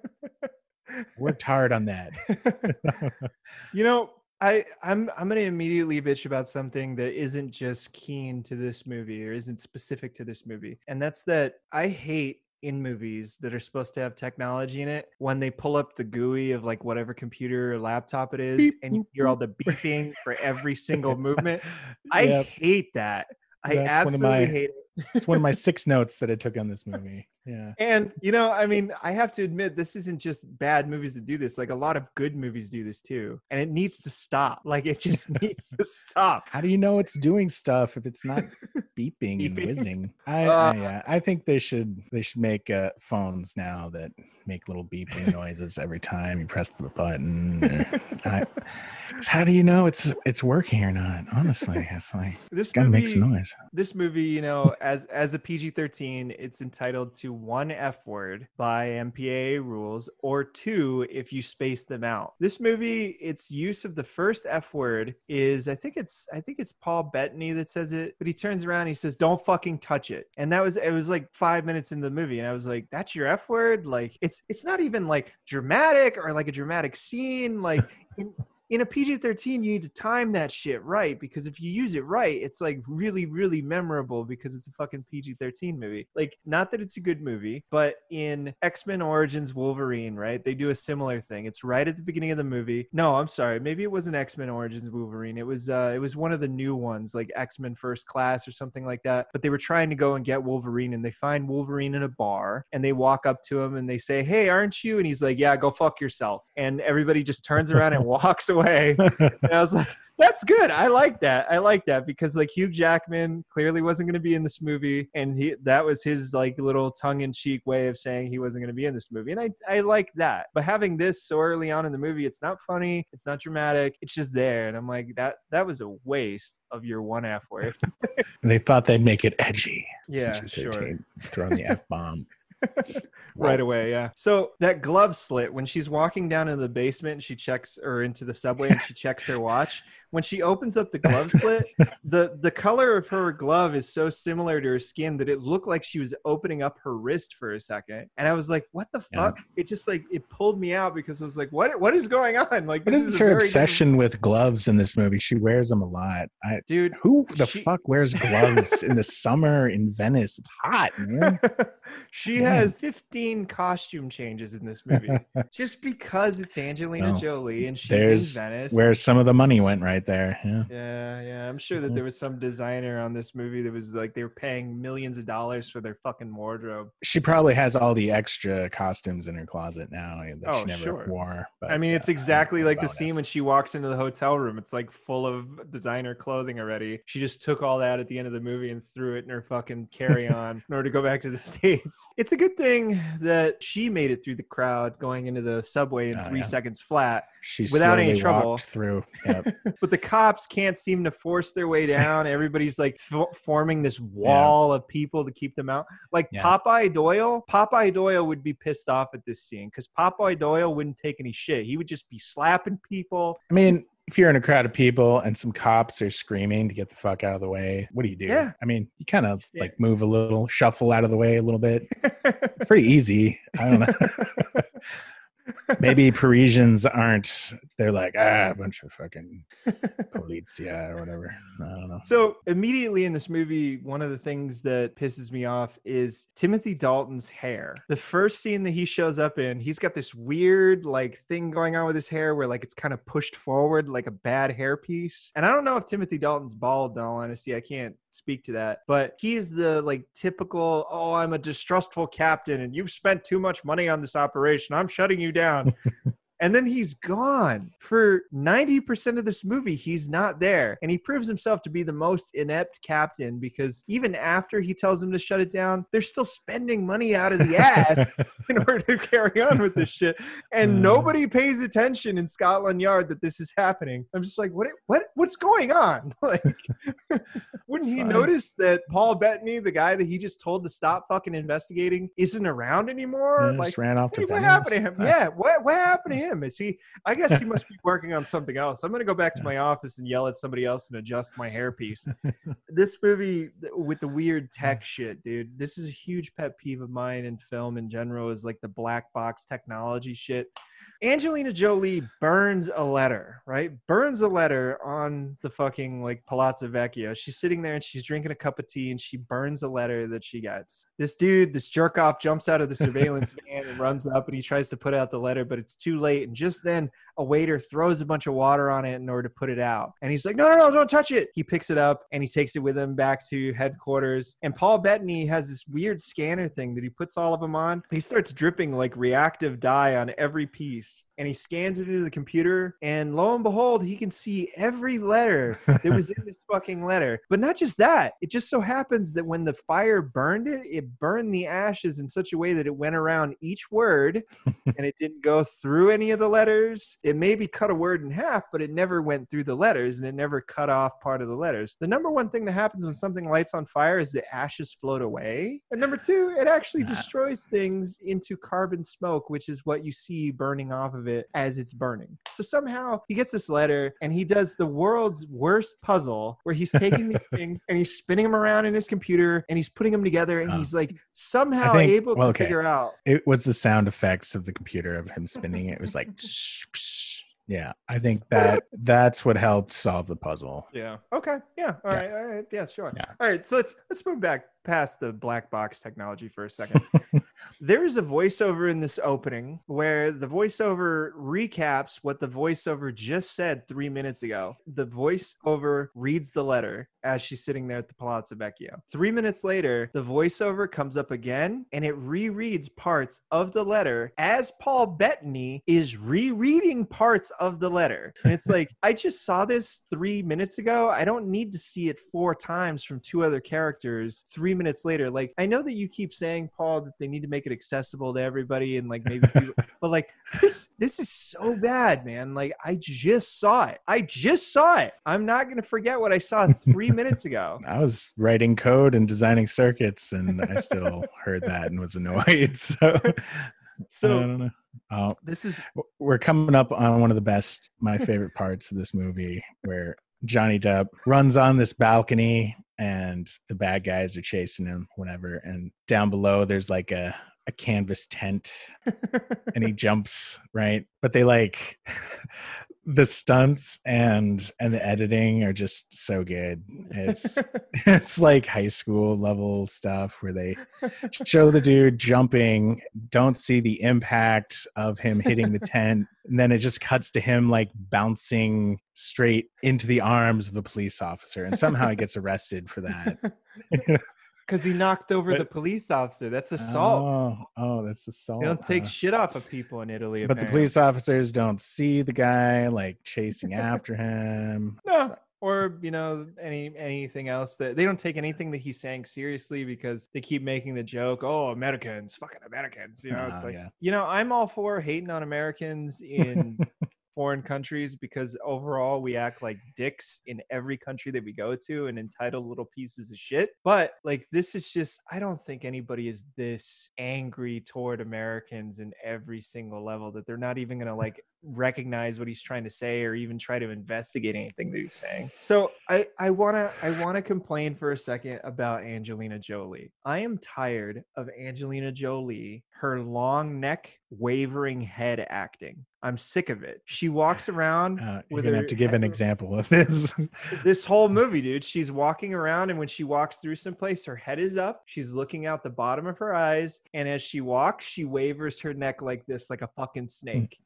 (laughs) Worked hard on that. you know i i'm i'm gonna immediately bitch about something that isn't just keen to this movie or isn't specific to this movie and that's that i hate in movies that are supposed to have technology in it when they pull up the GUI of like whatever computer or laptop it is, Beep, and you hear all the beeping for every single movement. (laughs) I Yep. hate that. I That's absolutely my- hate it. It's one of my (laughs) six notes that I took on this movie. Yeah. And you know, I mean, I have to admit, this isn't just bad movies that do this. Like a lot of good movies do this too, and it needs to stop. Like it just (laughs) needs to stop. How do you know it's doing stuff if it's not (laughs) beeping, and whizzing? I, Uh, I yeah, I think they should they should make uh, phones now that make little beeping noises every time you press the button. or- I, how do you know it's it's working or not? Honestly, it's like This it's gotta make some noise. this movie, you know, as as a PG thirteen, it's entitled to one F word by MPAA rules, or two if you space them out. This movie, its use of the first F word is, I think it's, I think it's Paul Bettany that says it, but he turns around, and he says, "Don't fucking touch it," and that was, it was like five minutes in the movie, and I was like, "That's your F word?" Like, it's, it's not even like dramatic or like a dramatic scene, like. In, in a PG 13, you need to time that shit right because if you use it right, it's like really, really memorable because it's a fucking PG 13 movie. Like, not that it's a good movie, but in X Men Origins Wolverine, right? They do a similar thing. It's right at the beginning of the movie. No, I'm sorry. Maybe it wasn't X Men Origins Wolverine. It was, uh, it was one of the new ones, like X Men First Class or something like that. But they were trying to go and get Wolverine and they find Wolverine in a bar and they walk up to him and they say, Hey, aren't you? And he's like, Yeah, go fuck yourself. And everybody just turns around and (laughs) walks away. (laughs) And I was like, that's good. I like that. I like that because like Hugh Jackman clearly wasn't going to be in this movie, and he that was his like little tongue in cheek way of saying he wasn't going to be in this movie, and I I like that. But having this so early on in the movie, it's not funny, it's not dramatic, it's just there, and I'm like that that was a waste of your one F word. (laughs) they thought they'd make it edgy. yeah, PG-13, sure. Throwing the f bomb. (laughs) right away yeah. So that glove slit when she's walking down in the basement and she checks or into the subway and she checks her watch when she opens up the glove slit the the color of her glove is so similar to her skin that it looked like she was opening up her wrist for a second and i was like what the Yeah. fuck it just like it pulled me out because i was like what what is going on like What this is is her obsession with gloves in this movie? She wears them a lot. I dude who the She- fuck wears gloves in the summer in Venice? It's hot, man. (laughs) she Man. has 15 costume changes in this movie (laughs) just because it's Angelina No. Jolie and she's There's in Venice. Where some of the money went right there. Yeah. yeah, yeah. I'm sure that Mhm. there was some designer on this movie that was like they were paying millions of dollars for their fucking wardrobe. She probably has all the extra costumes in her closet now that Oh, she never sure. wore. But, I mean, it's uh, exactly like the scene when she walks into the hotel room. It's like full of designer clothing already. She just took all that at the end of the movie and threw it in her fucking carry on (laughs) in order to go back to the States. It's a good thing that she made it through the crowd going into the subway in Oh, three yeah. seconds flat. she without any trouble. through. Yep. (laughs) but the cops can't seem to force their way (laughs) down. Everybody's like f- forming this wall of people to keep them out. Like Yeah. Popeye Doyle, Popeye Doyle would be pissed off at this scene because Popeye Doyle wouldn't take any shit. He would just be slapping people. I mean, if you're in a crowd of people and some cops are screaming to get the fuck out of the way, what do you do? Yeah. I mean, you kind of like move a little, shuffle out of the way a little bit. (laughs) It's pretty easy. I don't know. (laughs) Maybe Parisians aren't. They're like ah, a bunch of fucking (laughs) polizia or whatever. I don't know. So immediately in this movie, one of the things that pisses me off is Timothy Dalton's hair. The first scene that he shows up in, he's got this weird like thing going on with his hair where like it's kind of pushed forward like a bad hairpiece. And I don't know if Timothy Dalton's bald, in all honesty. I can't speak to that. But he is the like typical, oh, I'm a distrustful captain and you've spent too much money on this operation. I'm shutting you down. (laughs) And then he's gone for 90% of this movie. He's not there. And he proves himself to be the most inept captain because even after he tells them to shut it down, they're still spending money out of the (laughs) ass in order to carry on with this shit. And Mm. nobody pays attention in Scotland Yard that this is happening. I'm just like, what what what's going on? (laughs) Like (laughs) wouldn't he notice that Paul Bettany, the guy that he just told to stop fucking investigating, isn't around anymore? Yeah, like just ran off to what Venice. happened to him? Yeah, what what happened to him? Him. Is he? I guess he must be (laughs) working on something else. I'm gonna go back to my office and yell at somebody else and adjust my hairpiece. (laughs) this movie with the weird tech shit, dude. This is a huge pet peeve of mine in film in general. Is like the black box technology shit. Angelina Jolie burns a letter, right? Burns a letter on the fucking like Palazzo Vecchio. She's sitting there and she's drinking a cup of tea and she burns a letter that she gets. This dude, this jerk off, jumps out of the surveillance (laughs) van and runs up and he tries to put out the letter, but it's too late. And just then, a waiter throws a bunch of water on it in order to put it out. And he's like, no, no, no, don't touch it. He picks it up and he takes it with him back to headquarters. And Paul Bettany has this weird scanner thing that he puts all of them on. He starts dripping like reactive dye on every piece and he scans it into the computer and lo and behold he can see every letter (laughs) that was in this fucking letter. But not just that it just so happens that when the fire burned it it burned the ashes in such a way that it went around each word (laughs) and it didn't go through any of the letters. It maybe cut a word in half but it never went through the letters and it never cut off part of the letters. The number one thing that happens when something lights on fire is the ashes float away. And number two it actually destroys things into carbon smoke which is what you see burning off of it as it's burning. So somehow he gets this letter and he does the world's worst puzzle where he's taking these (laughs) things and he's spinning them around in his computer and he's putting them together and he's like somehow think- able well, to okay. figure out. It was the sound effects of the computer of him spinning. It was like, (laughs) (laughs) yeah. I think that that's what helped solve the puzzle. Yeah. Okay. Yeah. All Yeah. right. All right. Yeah. Sure. Yeah. All right. So let's let's move back past the black box technology for a second. (laughs) There's a voiceover in this opening where the voiceover recaps what the voiceover just said three minutes ago. The voiceover reads the letter as she's sitting there at the Palazzo Vecchio. Three minutes later, the voiceover comes up again and it rereads parts of the letter as Paul Bettany is rereading parts of the letter. And it's like, (laughs) I just saw this three minutes ago. I don't need to see it four times from two other characters three minutes later. Like, I know that you keep saying, Paul, that they need to make it accessible to everybody and like maybe people, (laughs) but like this this is so bad, man. Like I just saw it. I just saw it. I'm not gonna forget what I saw three (laughs) minutes ago. I was writing code and designing circuits, and I still heard that and was annoyed. (laughs) So, I So don't know. Oh, this is we're coming up on one of the best, my favorite parts of this movie, where Johnny Depp runs on this balcony and the bad guys are chasing him, whatever. And down below, there's like a, a canvas tent and he (laughs) jumps, right? But they like the stunts and and the editing are just so good. It's (laughs) it's like high school level stuff where they show the dude jumping, don't see the impact of him hitting the tent, (laughs) and then it just cuts to him like bouncing straight into the arms of a police officer, and somehow he gets arrested for that. (laughs) because he knocked over But- the police officer. That's assault. Oh, oh, that's assault. they don't take huh? shit off of people in Italy. but the police officers don't see the guy like chasing (laughs) after him. No. Or you know any anything else that they don't take anything that he's saying seriously because they keep making the joke. Oh, Americans, fucking Americans. You know, it's like yeah. you know I'm all for hating on Americans (laughs) in foreign countries because overall we act like dicks in every country that we go to and entitled little pieces of shit. But like this is just I don't think anybody is this angry toward Americans in every single level that they're not even gonna like recognize what he's trying to say or even try to investigate anything that he's saying. So I I wanna I wanna complain for a second about Angelina Jolie. I am tired of Angelina Jolie, her long neck, wavering head acting. I'm sick of it. She walks around Uh, you're with gonna her have to give an example of this. (laughs) this whole movie, dude. She's walking around, and when she walks through someplace, her head is up. She's looking out the bottom of her eyes, and as she walks, she wavers her neck like this, like a fucking snake,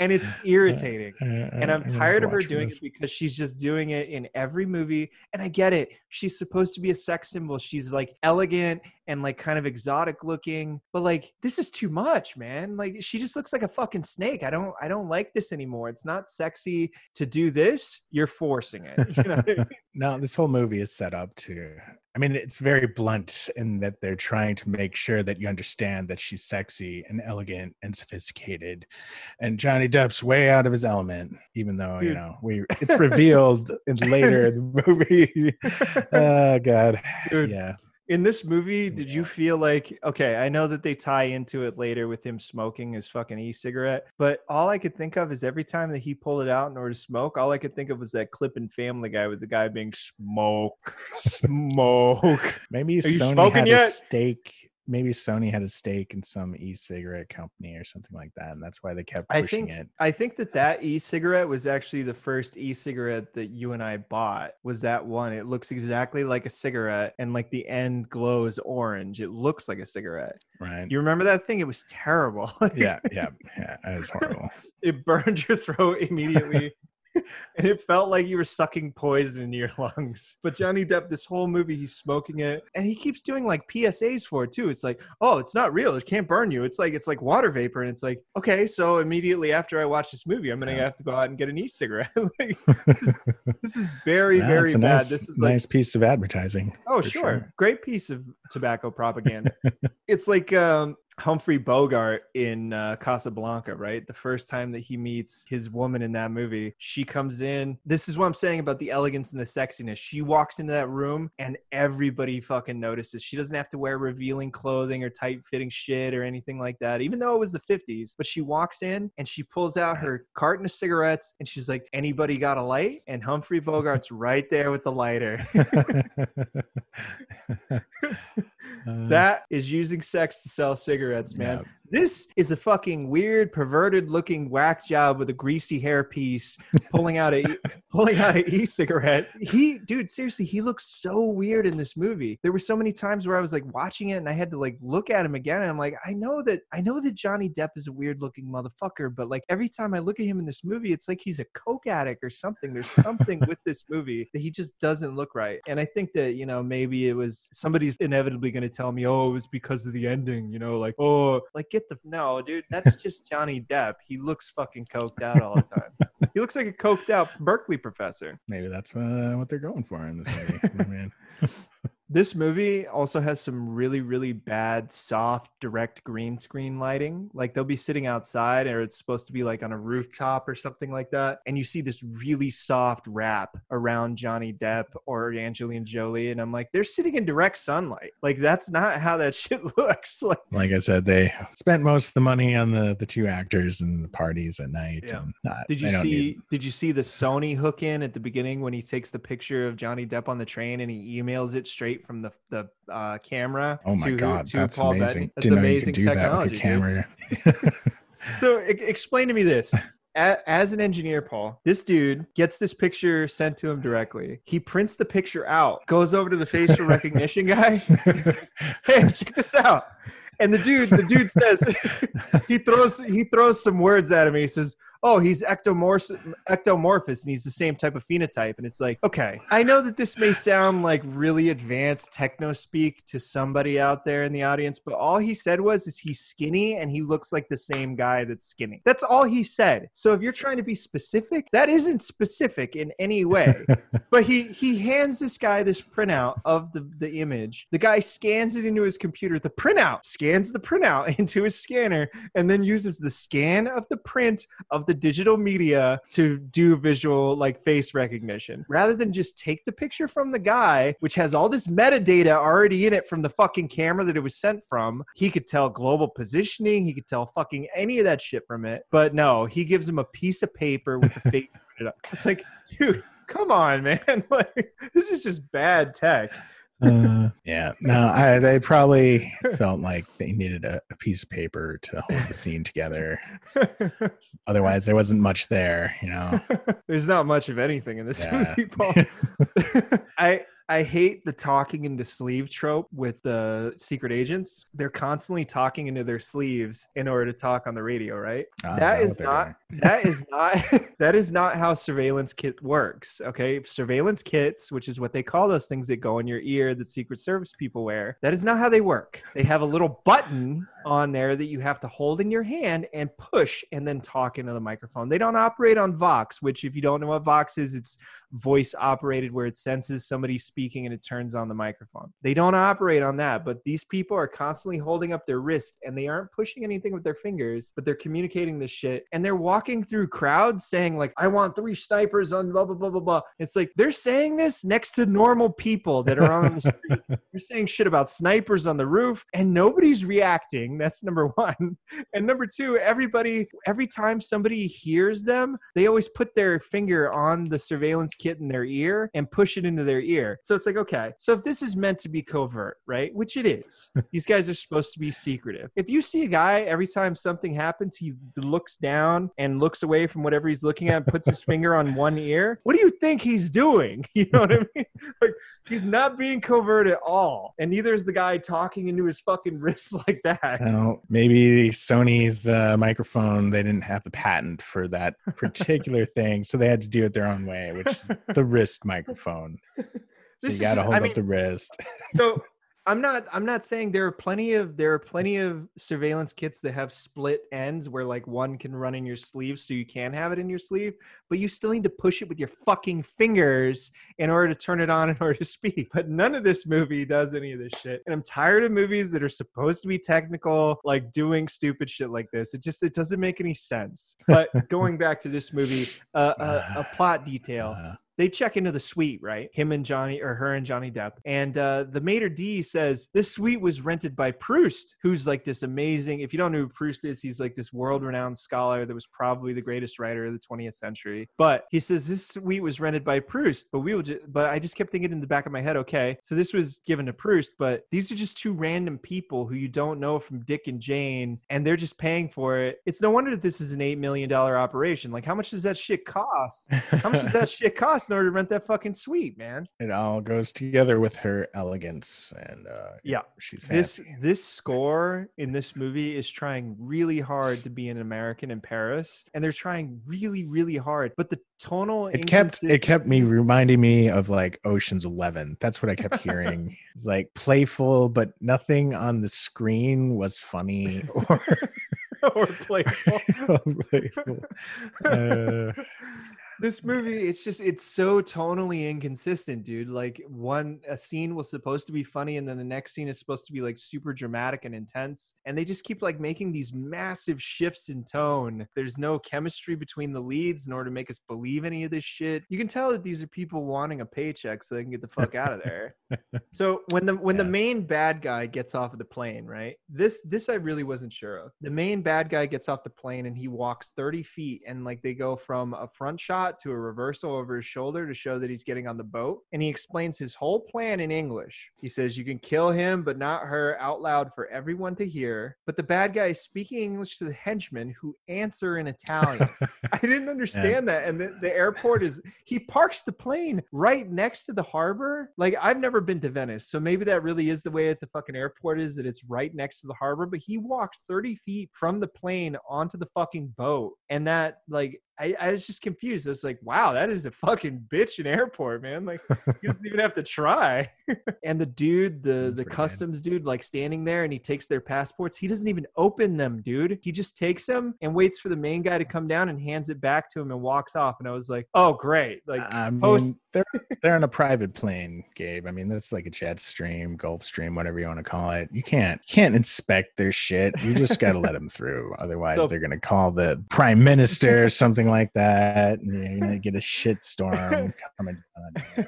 and it's (laughs) irritating. And I'm tired of her doing it because she's just doing it in every movie. And I get it. She's supposed to be a sex symbol. She's like elegant and like kind of exotic looking. But like this is too much, man. Like she just looks like a fucking snake. I don't I don't like this anymore. It's not sexy to do this. You're forcing it. (laughs) You know (laughs) No, this whole movie is set up to. I mean, it's very blunt in that they're trying to make sure that you understand that she's sexy and elegant and sophisticated, and Johnny Depp's way out of his element. Even though you know we, (laughs) it's revealed in later in the movie. (laughs) oh God, Dude, yeah. In this movie, did you feel like okay? I know that they tie into it later with him smoking his fucking e-cigarette, but all I could think of is every time that he pulled it out in order to smoke, all I could think of was that clip in Family Guy with the guy being smoke, smoke. (laughs) Maybe you Sony smoking had a yet? stake. Maybe Sony had a stake in some e-cigarette company or something like that, and that's why they kept I pushing think it. I think that uh, that e-cigarette was actually the first e-cigarette that you and I bought. Was that one? It looks exactly like a cigarette, and like the end glows orange. It looks like a cigarette. Right? You remember that thing? It was terrible. (laughs) yeah, yeah, yeah. That was horrible. it burned your throat immediately. And it felt like you were sucking poison in your (laughs) lungs. But Johnny Depp, this whole movie, he's smoking it, and he keeps doing like PSAs for it too. It's like, oh, it's not real. It can't burn you. It's like it's like water vapor, and it's like, okay, so immediately after I watch this movie, I'm gonna Yeah. have to go out and get an e-cigarette. (laughs) like, (laughs) this, is, this is very, Yeah, very bad. nice, this is like nice piece of advertising. Oh, sure. sure. Great piece of tobacco propaganda. it's like um, Humphrey Bogart in uh, Casablanca, right? The first time that he meets his woman in that movie, she comes in. This is what I'm saying about the elegance and the sexiness. She walks into that room and everybody fucking notices. She doesn't have to wear revealing clothing or tight fitting shit or anything like that, even though it was the 50s. But she walks in and she pulls out her carton of cigarettes and she's like, Anybody got a light? And Humphrey Bogart's (laughs) right there with the lighter. (laughs) (laughs) That is using sex to sell cigarettes, man. yeah. This is a fucking weird, perverted looking whack job with a greasy hairpiece pulling out a (laughs) pulling out an e-cigarette. He dude, seriously, he looks so weird in this movie. There were so many times where I was like watching it and I had to like look at him again and I'm like, I know that I know that Johnny Depp is a weird looking motherfucker, but like every time I look at him in this movie, it's like he's a coke addict or something. There's something with this (laughs) movie that he just doesn't look right. And I think that, you know, maybe it was somebody's inevitably going to tell me, oh, it was because of the ending, you know, like, oh, like get the no, dude, that's (laughs) just Johnny Depp. He looks fucking coked out all the time. (laughs) he looks like a coked out Berkeley professor. Maybe that's uh, what they're going for in this movie. (laughs) I mean, This movie also has some really, really bad, soft, direct green screen lighting. Like they'll be sitting outside, or it's supposed to be like on a rooftop or something like that. And you see this really soft wrap around Johnny Depp or Angelina Jolie. And I'm like, they're sitting in direct sunlight. Like that's not how that (laughs) shit looks. Like, like I said, they spent most of the money on the the two actors and the parties at night. Yeah. And not, did you see? Did you see the Sony hook in at the beginning when he takes the picture of Johnny Depp on the train and he emails it straight from the the uh, camera? oh my to- god, to that's Paul amazing! That's Didn't know you amazing could do that technology, with camera. (laughs) So explain to me this. A- As an engineer, Paul, this dude gets this picture sent to him directly. He prints the picture out, goes over to the facial (laughs) recognition guy, and says, "Hey, check this out." And the dude, the dude says, (laughs) he throws he throws some words at him. He says, "Oh, he's ectomorphous, ectomorphous, and he's the same type of phenotype." And it's like, okay, I know that this may sound like really advanced techno speak to somebody out there in the audience, but all he said was, "Is he's skinny and he looks like the same guy that's skinny." That's all he said. So if you're trying to be specific, that isn't specific in any way. (laughs) but he he hands this guy this printout of the the image. The guy scans it into his computer. The printout scans the printout (laughs) into his scanner and then uses the scan of the print of the digital media to do visual like face recognition. Rather than just take the picture from the guy which has all this metadata already in it from the fucking camera that it was sent from he could tell global positioning he could tell fucking any of that shit from it. But no he gives him a piece of paper with the face (laughs) it's like dude come on man. (laughs) Like this is just bad tech Uh, yeah, no, I, they probably felt like they needed a, a piece of paper to hold the scene together. Otherwise, there wasn't much there, you know. (laughs) There's not much of anything in this Yeah. movie, Paul. (laughs) (laughs) I I hate the talking into sleeve trope with the secret agents. They're constantly talking into their sleeves in order to talk on the radio, right? Ah, (laughs) that is not that is not that is not how surveillance kit works okay surveillance kits which is what they call those things that go in your ear that secret service people wear that is not how they work they have a little button on there that you have to hold in your hand and push and then talk into the microphone they don't operate on vox which if you don't know what vox is it's voice operated where it senses somebody speaking speaking and it turns on the microphone. They don't operate on that, but these people are constantly holding up their wrist and they aren't pushing anything with their fingers, but they're communicating this shit and they're walking through crowds saying like, "I want three snipers on blah blah blah blah blah." It's like they're saying this next to normal people that are on the (laughs) street. they're saying shit about snipers on the roof and nobody's reacting. That's number one. (laughs) And number two, everybody every time somebody hears them, they always put their finger on the surveillance kit in their ear and push it into their ear. So it's like, okay, so if this is meant to be covert, right? Which it is. (laughs) These guys are supposed to be secretive. If you see a guy every time something happens, he looks down and looks away from whatever he's looking at, and puts his finger on one ear. What do you think he's doing? (laughs) You know what I mean? (laughs) Like he's not being covert at all, and neither is the guy talking into his fucking wrist like that. Well, maybe Sony's uh, microphone, they didn't have the patent for that particular thing. So they had to do it their own way, which is the wrist microphone. So you got to hold I up mean- the wrist. so (laughs) I'm not I'm not saying there are plenty of there are plenty of surveillance kits that have split ends where like one can run in your sleeve so you can have it in your sleeve, but you still need to push it with your fucking fingers in order to turn it on in (laughs) order to speak. But none of this movie does any of this shit. And I'm tired of movies that are supposed to be technical, like doing stupid shit like this. It just it doesn't make any sense. But (laughs) going back to this movie, uh, a, a plot (sighs) detail Uh, they check into the suite, right? Him and Johnny, or her and Johnny Depp. And uh, the maitre d says this suite was rented by Proust, who's like this amazing. If you don't know who Proust is, he's like this world-renowned scholar that was probably the greatest writer of the 20th century. But he says this suite was rented by Proust, but we will. Ju- but I just kept thinking in the back of my head, okay, so this was given to Proust, but these are just two random people who you don't know from Dick and Jane, and they're just paying for it. It's no wonder that this is an eight million dollar operation. Like, how much does that shit cost? How much does that (laughs) shit cost in order to rent that fucking suite, man? it all goes together with her elegance and uh, Yeah. she's This fancy. this score in this movie is trying really hard to be an American in Paris, and they're trying really, really hard. But the tonal It kept it kept me reminding me of like Ocean's Eleven. That's what I kept hearing. (laughs) it's like playful, but nothing on the screen was funny (laughs) or or playful. (laughs) playful. Uh, this movie it's just it's so tonally inconsistent dude like one a scene was supposed to be funny and then the next scene is supposed to be like super dramatic and intense and they just keep like making these massive shifts in tone there's no chemistry between the leads in order to make us believe any of this shit you can tell that these are people wanting a paycheck so they can get the fuck out of there (laughs) so when the when the main bad guy gets off of the plane, right? This this I really wasn't sure of. The main bad guy gets off the plane and he walks 30 feet and like they go from a front shot to a reversal over his shoulder to show that he's getting on the boat. And he explains his whole plan in English. He says you can kill him but not her out loud for everyone to hear. But the bad guy is speaking English to the henchmen who answer in Italian. (laughs) I didn't understand that. And the, the airport is he parks the plane right next to the harbor. Like I've never been to Venice, so maybe that really is the way at the fucking airport is that it's right next to the harbor. But he walked 30 feet from the plane onto the fucking boat, and that like I, I was just confused. I was like, wow, that is a fucking bitch in airport, man. Like you don't even have to try. (laughs) and the dude, the That's the pretty bad. customs dude, like standing there and he takes their passports. He doesn't even open them, dude. He just takes them and waits for the main guy to come down and hands it back to him and walks off. And I was like, oh great. Like I mean, they're they're on a private plane, Gabe. I mean, that's like a jet stream, Gulf Stream, whatever you want to call it. You can't you can't inspect their shit. You just got to let them through. (laughs) Otherwise, So- they're gonna call the prime minister or something like that, and you're gonna get a shit storm (laughs) coming.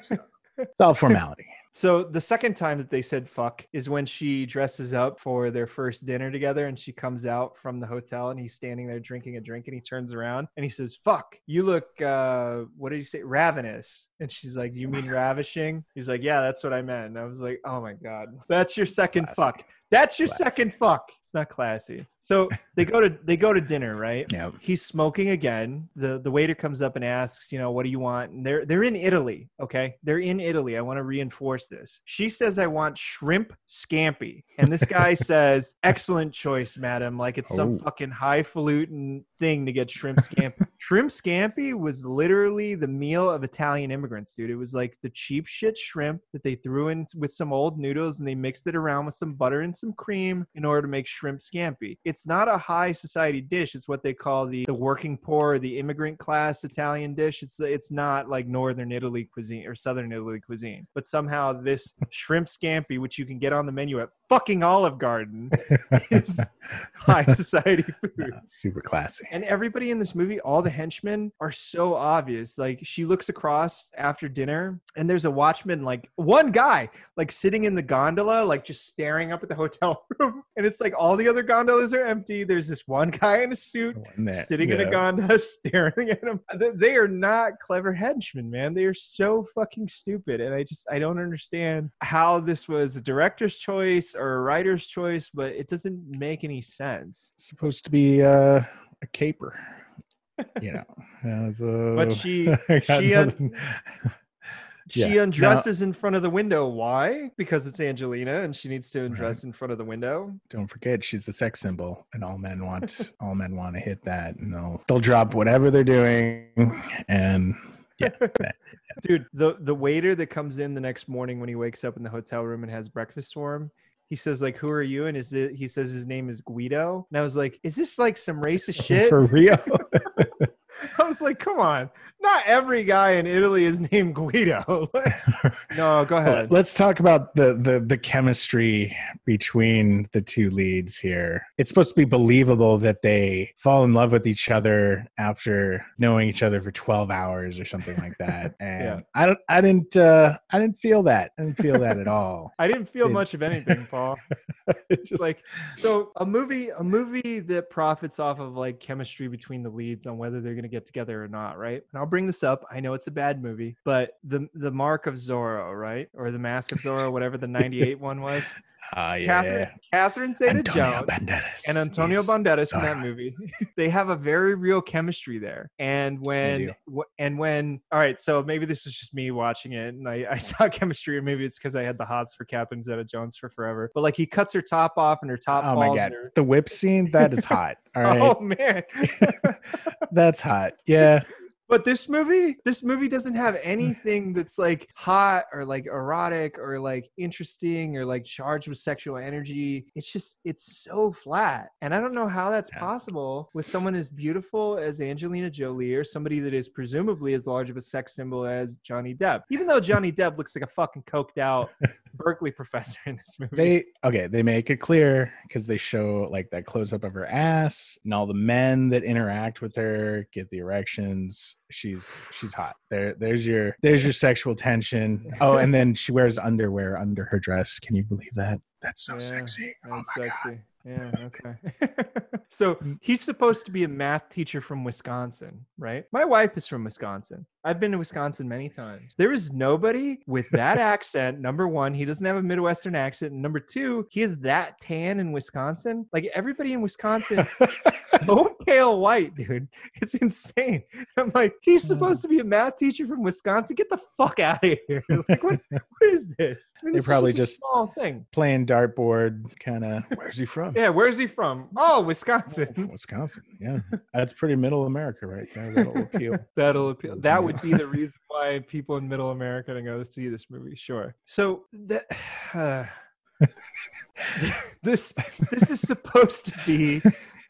So, it's all formality. So the second time that they said fuck is when she dresses up for their first dinner together and she comes out from the hotel and he's standing there drinking a drink and he turns around and he says, Fuck, you look uh what did he say? Ravenous. And she's like, You mean (laughs) ravishing? He's like, Yeah, that's what I meant. And I was like, Oh my god. That's your second Classy. fuck. That's your Classy. second fuck. It's not classy. So (laughs) they go to they go to dinner, right? Yeah. he's smoking again. The the waiter comes up and asks, you know, what do you want? And they're they're in Italy, okay? They're in Italy. I want to reinforce this. She says I want shrimp scampi. And this (laughs) guy says, "Excellent choice, madam." Like it's some Oh. fucking highfalutin thing to get shrimp scampi. (laughs) shrimp scampi was literally the meal of Italian immigrants, dude. It was like the cheap shit shrimp that they threw in with some old noodles and they mixed it around with some butter and some cream in order to make shrimp scampi. It's not a high society dish. It's what they call the, the working poor, the immigrant class Italian dish. It's it's not like northern Italy cuisine or southern Italy cuisine. But somehow this (laughs) shrimp scampi, which you can get on the menu at fucking Olive Garden, (laughs) is high society (laughs) food. Super classy. And everybody in this movie, all the henchmen are so obvious. Like she looks across after dinner and there's a watchman, like one guy, like sitting in the gondola, like just staring up at the hotel (laughs) room. And it's like all the other gondolas are empty. There's this one guy in a suit There, sitting in a gondola (laughs) staring at him. They- are not clever henchmen, man. They are so fucking stupid. And I just I don't understand how this was a director's choice or a writer's choice, but it doesn't make any sense. supposed to be uh, a caper. You know, (laughs) Yeah, so- But she she un-. She Yeah, undresses in front of the window. Why? Because it's Angelina and she needs to undress in front of the window. don't forget she's a sex symbol, and all men want (laughs) all men want to hit that, and they'll they'll drop whatever they're doing, and (laughs) yeah, Dude, the the waiter that comes in the next morning when he wakes up in the hotel room and has breakfast for him, he says like, "Who are you?" And is it? He says his name is Guido. And I was like, "Is this like some racist (laughs) shit?" for real. (laughs) I was like, "Come on, not every guy in Italy is named Guido." (laughs) no, go ahead. Let's talk about the, the the chemistry between the two leads here. It's supposed to be believable that they fall in love with each other after knowing each other for 12 hours or something like that. (laughs) And Yeah. I don't I didn't uh I didn't feel that. I didn't feel that at all. I didn't feel Did- much of anything, Paul. Just like so a movie a movie that profits off of like chemistry between the leads on whether they're going to get together or not right? And i'll bring this up i know it's a bad movie but the the mark of zorro right? Or the mask of zorro whatever the (laughs) 98 one was Ah, yeah. catherine catherine zeta Antonio jones Banderas. and Antonio Yes. Banderas in that movie. (laughs) they have a very real chemistry there. And when and when all right, so maybe this is just me watching it and I, I (laughs) saw chemistry, or maybe it's because I had the hots for Catherine Zeta Jones for forever. But like he cuts her top off and her top Oh falls. my god. her- The whip scene, that is hot. (laughs) All right. Oh man. That's hot. Yeah. But this movie, this movie doesn't have anything that's like hot or like erotic or like interesting or like charged with sexual energy. It's just it's so flat. And I don't know how that's Yeah. possible with someone as beautiful as Angelina Jolie or somebody that is presumably as large of a sex symbol as Johnny Depp. Even though Johnny Depp looks like a fucking coked out (laughs) Berkeley professor in this movie. They okay, they make it clear because they show like that close up of her ass and all the men that interact with her get the erections. She's she's hot. There there's your there's your sexual tension. Oh, and then she wears underwear under her dress. Can you believe that? That's so Yeah, sexy. Oh That's my god. sexy. Yeah, okay. (laughs) so he's supposed to be a math teacher from Wisconsin, right? My wife is from Wisconsin. I've been to Wisconsin many times. There is nobody with that (laughs) accent. Number one, he doesn't have a Midwestern accent. And number two, he is that tan in Wisconsin. Like everybody in Wisconsin, (laughs) so pale white, dude. It's insane. I'm like, he's hmm. supposed to be a math teacher from Wisconsin. Get the fuck out of here. (laughs) Like, what, what is this? I mean, They this is probably a just- small thing. Playing dartboard, kind of. Where's he from? Yeah, where's he from? Oh, Wisconsin. Oh, Wisconsin. Yeah, that's pretty middle America right there. That'll appeal. That'll appeal. That would be the reason why people in Middle America to go see this movie. Sure. So that (sighs) (laughs) uh, this this is supposed to be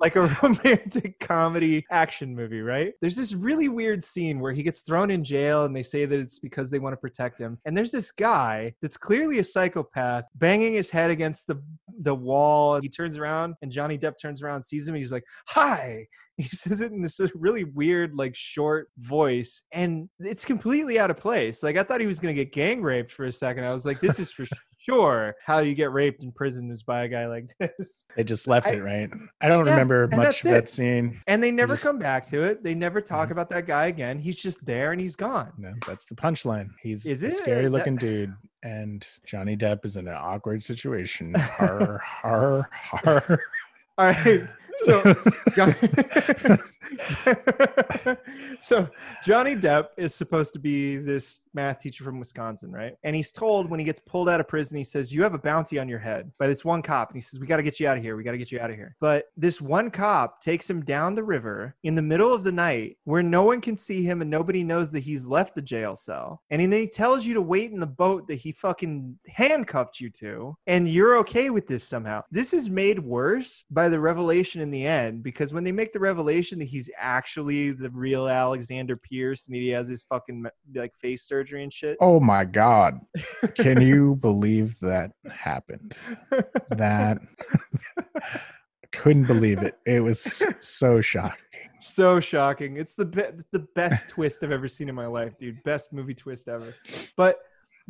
like a (laughs) romantic comedy action movie, right? There's this really weird scene where he gets thrown in jail and they say that it's because they want to protect him. And there's this guy that's clearly a psychopath banging his head against the the wall. He turns around and Johnny Depp turns around, sees him, he's like, "Hi." (laughs) He says it in this really weird, like short voice, and it's completely out of place. Like I thought he was gonna get gang raped for a second. I was like, "This is for (laughs) sure how you get raped in prison is by a guy like (laughs) this." They just left I- it right. I don't Yeah, remember much of that scene. And they never just- come back to it. They never talk Mhm. about that guy again. He's just there and he's gone. No, that's the punchline. He's Is a scary That- looking (laughs) dude, and Johnny Depp is in an awkward situation. (laughs) Har, har, har. All right. So, (laughs) Johnny, (laughs) so Johnny Depp is supposed to be this math teacher from Wisconsin, right? And he's told when he gets pulled out of prison, he says, "You have a bounty on your head by this one cop." And he says, "We got to get you out of here. We got to get you out of here." But this one cop takes him down the river in the middle of the night, where no one can see him and nobody knows that he's left the jail cell. And then he tells you to wait in the boat that he fucking handcuffed you to, and you're okay with this somehow. This is made worse by the revelation in the end because when they make the revelation that he's actually the real Alexander Pierce and he has his fucking like face surgery and shit. Oh my god. Can (laughs) you believe that happened? That couldn't believe it. It was so shocking. So shocking. It's the be- the best twist I've ever seen in my life, dude. Best movie twist ever. But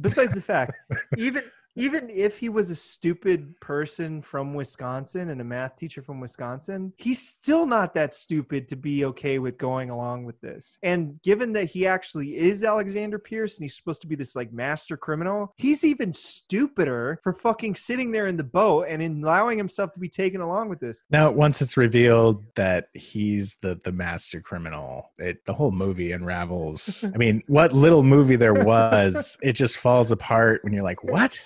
besides the fact, even even if he was a stupid person from Wisconsin and a math teacher from Wisconsin, he's still not that stupid to be okay with going along with this. And given that he actually is Alexander Pierce and he's supposed to be this like master criminal, he's even stupider for fucking sitting there in the boat and allowing himself to be taken along with this. Now, once it's revealed that he's the the master criminal, it the whole movie unravels. (laughs) I mean, what little movie there was, it just falls apart when you're like, "What?"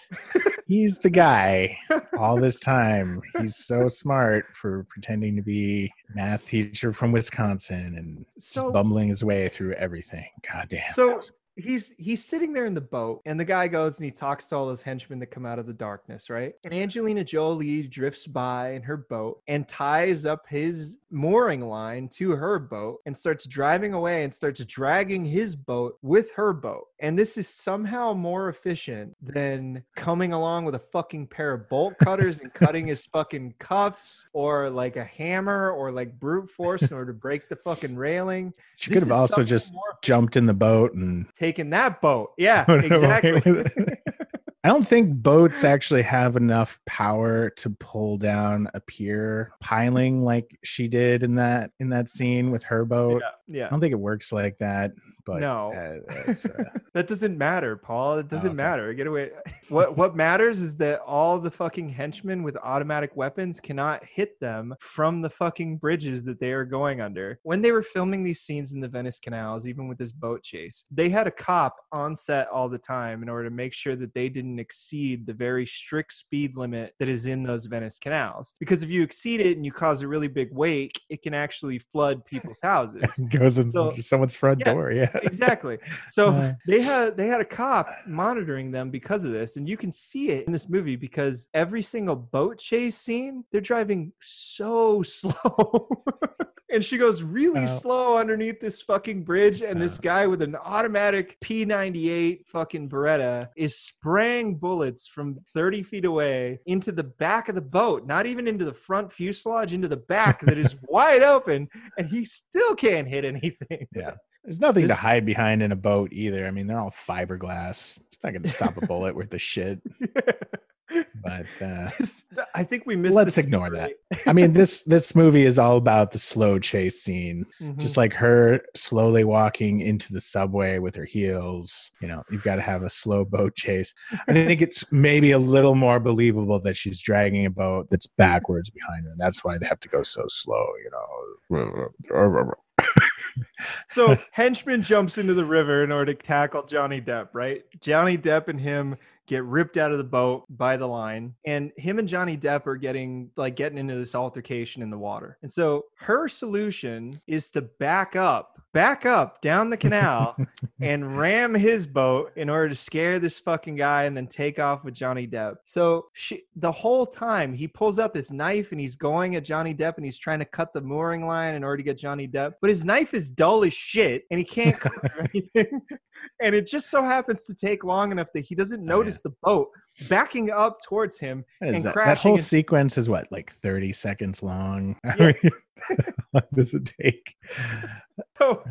He's the guy all this time. He's so smart for pretending to be math teacher from Wisconsin and So- just bumbling his way through everything. God damn. So- was- he's he's sitting there in the boat and the guy goes and he talks to all those henchmen that come out of the darkness right and angelina jolie drifts by in her boat and ties up his mooring line to her boat and starts driving away and starts dragging his boat with her boat and this is somehow more efficient than coming along with a fucking pair of bolt cutters and cutting his (laughs) fucking cuffs or like a hammer or like brute force in order to break the fucking railing she This could have also just jumped in the boat and taken that boat. Yeah, (laughs) exactly. (laughs) I don't think boats (laughs) actually have enough power to pull down a pier piling like she did in that in that scene with her boat. I yeah. don't think it works like that. But No. uh, (laughs) uh, That doesn't matter, Paul. It doesn't okay. matter. Get away. (laughs) What what matters is that all the fucking henchmen with automatic weapons cannot hit them from the fucking bridges that they are going under. When they were filming these scenes in the Venice canals, even with this boat chase, they had a cop on set all the time in order to make sure that they didn't exceed the very strict speed limit that is in those Venice canals. Because if you exceed it and you cause a really big wake, it can actually flood people's (laughs) houses. goes in So- someone's front yeah. door. Yeah. Exactly. So (laughs) Uh. they had they had a cop monitoring them because of this, and you can see it in this movie because every single boat chase scene, they're driving so (laughs) slow. And she goes really slow underneath this fucking bridge, and this guy with an automatic P98 fucking Beretta is spraying bullets from 30 feet away into the back of the boat, not even into the front fuselage, into the back that is (laughs) wide open, and he still can't hit anything. Yeah. There's nothing to hide behind in a boat either. I mean, they're all fiberglass. It's not going to stop a bullet worth of shit. (laughs) But uh, I think we missed. Let's ignore story. I mean, this this movie is all about the slow chase scene. Mhm. Just like her slowly walking into the subway with her heels. You know, you've got to have a slow boat chase. I think it's maybe a little more believable that she's dragging a boat that's backwards behind her. And that's why they have to go so slow. You know. So henchman jumps into the river in order to tackle Johnny Depp, right? Johnny Depp and him get ripped out of the boat by the line and him and Johnny Depp are getting like getting into this altercation in the water. And so her solution is to back up, back up down the canal (laughs) and ram his boat in order to scare this fucking guy and then take off with Johnny Depp. So she, the whole time he pulls out this knife and he's going at Johnny Depp and he's trying to cut the mooring line in order to get Johnny Depp, but his knife is dull as shit and he can't (laughs) cut anything. And it just so happens to take long enough that he doesn't Oh, notice the boat backing up towards him. And that? that crashing whole in- sequence is what, like 30 seconds long? Yeah. (laughs) what does it take? (laughs) So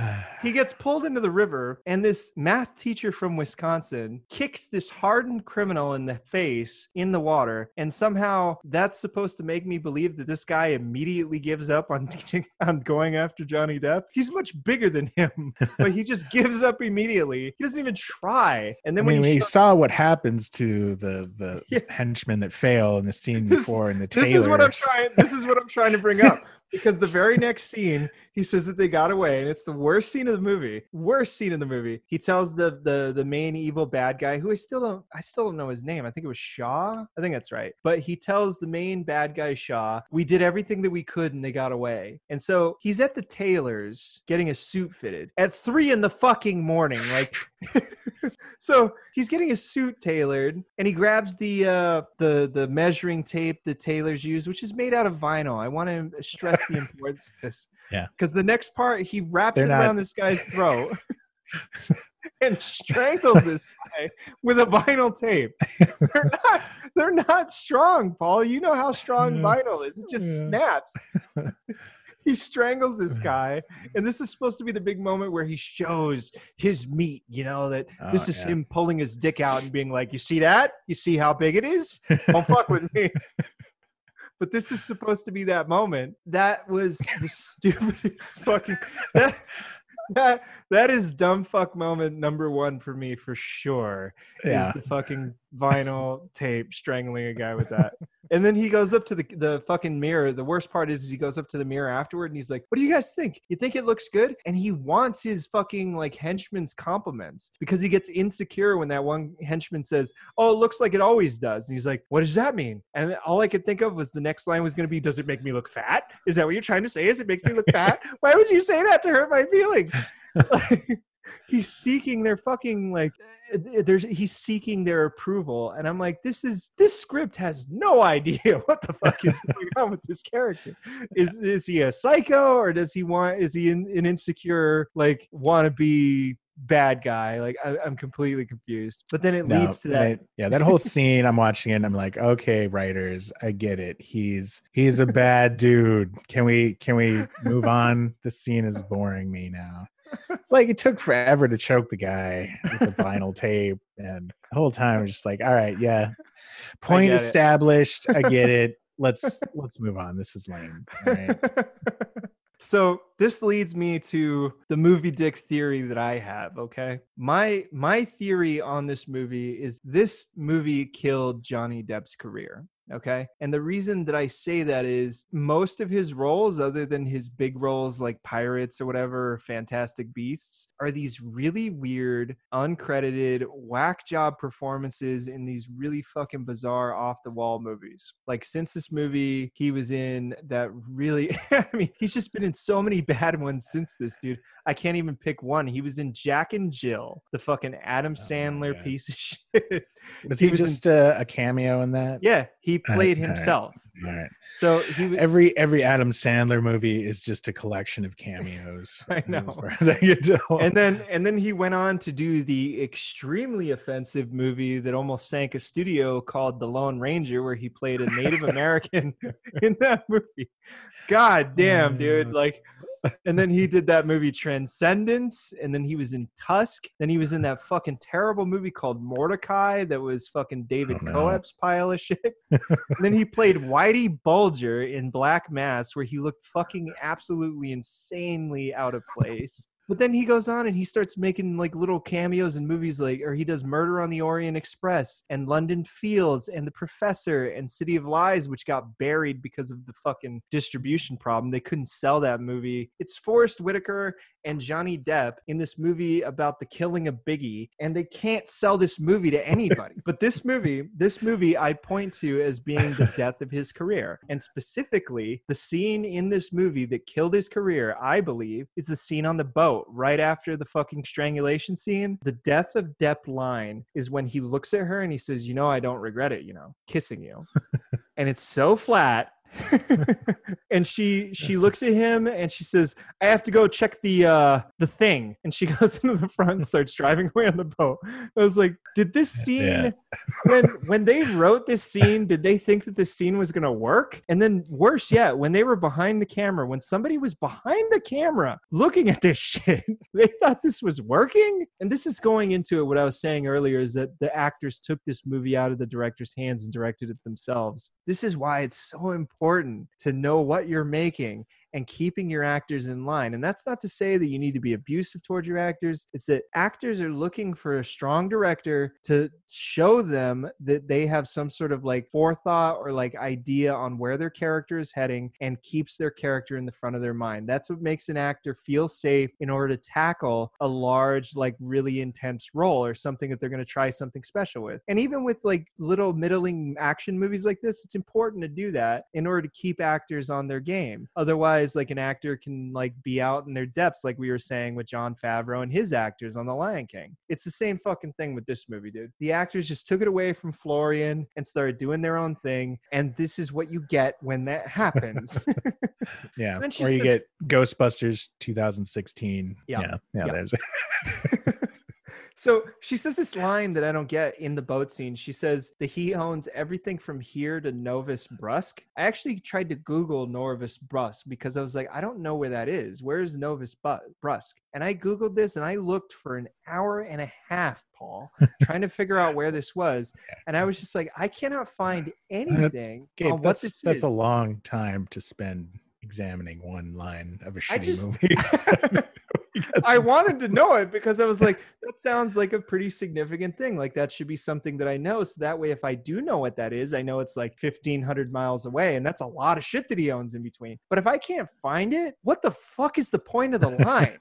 he (sighs) gets pulled into the river, and this math teacher from Wisconsin kicks this hardened criminal in the face in the water. And somehow that's supposed to make me believe that this guy immediately gives up on (laughs) teaching on going after Johnny Depp. He's much bigger than him, (laughs) but he just gives up immediately. He doesn't even try. And I then mean, when he saw what happens to the the Yeah. henchmen that fail in the scene This- before in the this is what I'm trying. This is what I'm trying to bring up. Because the very next scene he says that they got away and it's the worst scene of the movie worst scene in the movie. He tells the the the main evil bad guy who i still don't i still don't know his name. I think it was shaw? I think that's right. But he tells the main bad guy shaw we did everything that we could and they got away. And so he's at the tailor's getting a suit fitted at three in the fucking morning like (laughs) so he's getting his suit tailored and he grabs the uh the the measuring tape the tailors use which is made out of vinyl. I want to stress the importance of this Yeah. because the next part he wraps They're it not- around this guy's (laughs) throat (laughs) and strangles this guy with a vinyl tape. They're not they're not strong paul. You know how strong vinyl is. It just Yeah. snaps. (laughs) He strangles this guy and this is supposed to be the big moment where he shows his meat you know that oh, this Oh, is yeah. him pulling his dick out and being like you see that? You see how big it is? Don't fuck with me but this is supposed to be that moment. That was the (laughs) stupidest fucking that, that that is dumb fuck moment number one for me for sure Yeah. is the fucking vinyl tape strangling a guy with that. And then he goes up to the the fucking mirror. The worst part is, is he goes up to the mirror afterward and he's like, "What do you guys think? You think it looks good?" And he wants his fucking like henchman's compliments because he gets insecure when that one henchman says, "Oh, it looks like it always does." And he's like, "What does that mean?" And all I could think of was the next line was going to be, "Does it make me look fat? Is that what you're trying to say? Is it make me look fat? (laughs) Why would you say that to hurt my feelings?" (laughs) he's seeking their fucking like uh, there's he's seeking their approval and i'm like this is this script has no (laughs) idea what the fuck is going on with this character is is he a psycho or does he want is he an, an insecure like wannabe bad guy like I, i'm completely confused but then it No, leads to that yeah, that whole scene I'm watching it and I'm like, okay, writers, I get it. He's he's a bad dude. Can we can we move on? This scene is boring me now. It's like it took forever to choke the guy with the vinyl (laughs) tape, and the whole time I'm just like, all right, yeah, point it. established. I get it. (laughs) Let's let's move on. This is lame. Right. (laughs) so this leads me to the movie dick theory that i have okay my my theory on this movie is this movie killed johnny depp's career okay? And the reason that i say that is most of his roles other than his big roles like pirates or whatever fantastic beasts are these really weird uncredited whack job performances in these really fucking bizarre off the wall movies. Like since this movie he was in that really (laughs) i mean he's just been in so many (laughs) bad ones since this dude. I can't even pick one. He was in jack and jill the fucking adam Oh, sandler yeah. piece of (laughs) shit. Was He he, was in- just a, a cameo in that? yeah he played all right. himself All right. so he Every every Adam Sandler movie is just a collection of cameos. (laughs) I know. As far as I can tell. and then and then he went on to do the extremely offensive movie that almost sank a studio called The Lone Ranger, where he played a Native (laughs) American (laughs) in that movie. God damn, dude! Uh. Like, and then he did that movie Transcendence, and then he was in Tusk. Then he was in that fucking terrible movie called Mortdecai that was fucking David Oh. Koepp's pile of shit. and then he played Whitey Bulger in Black Mass, where he looked fucking absolutely insanely out of place. But then he goes on and he starts making like little cameos in movies like, or he does Murder on the Orient Express and London Fields and The Professor and City of Lies, which got buried because of the fucking distribution problem. They couldn't sell that movie. It's Forest Whitaker and Johnny Depp in this movie about the killing of Biggie, and they can't sell this movie to anybody. (laughs) but this movie, this movie, I point to as being the (laughs) death of his career, and specifically the scene in this movie that killed his career. I believe is the scene on the boat right after the fucking strangulation scene. The death of Depp line is when he looks at her and he says, "You know, I don't regret it. You know, kissing you," (laughs) and it's so flat. (laughs) and she she looks at him and she says i have to go check the uh the thing. And she (laughs) goes into the front and starts driving away on the boat. I was like did this scene Yeah. when when they wrote this scene did they think that this scene was gonna work? And then worse yet when they were behind the camera when somebody was behind the camera looking at this (laughs) shit they thought this was working? And this is going into it what i was saying earlier is that the actors took this movie out of the director's hands and directed it themselves. This is why it's so important to know what you're making and keeping your actors in line. And that's not to say that you need to be abusive towards your actors. It's that actors are looking for a strong director to show them that they have some sort of like forethought or like idea on where their character is heading and keeps their character in the front of their mind. That's what makes an actor feel safe in order to tackle a large, like really intense role or something that they're going to try something special with. And even with like little middling action movies like this, it's important to do that in order to keep actors on their game. Otherwise, like an actor can like be out in their depths, like we were saying with Jon Favreau and his actors on The Lion King. It's the same fucking thing with this movie, dude. The actors just took it away from Florian and started doing their own thing. And this is what you get when that happens. (laughs) Yeah. (laughs) Or you says- get Ghostbusters 2016. Yeah. Yeah. Yeah. Yeah. (laughs) So she says this line that I don't get in the boat scene. She says that he owns everything from here to Novus Brusque. I actually tried to Google Novus Brusque because I was like, I don't know where that is. Where is Novus Brusque? And I Googled this and I looked for an hour and a half, Paul, (laughs) trying to figure out where this was. And I was just like, I cannot find (sighs) anything Gabe, on what that's this that's is. a long time to spend examining one line of a shitty just- movie. (laughs) I wanted to know it because I was like, that sounds like a pretty significant thing. Like that should be something that I know. So that way, if I do know what that is, I know it's like fifteen hundred miles away, and that's a lot of shit that he owns in between. But if I can't find it, what the fuck is the point of the line?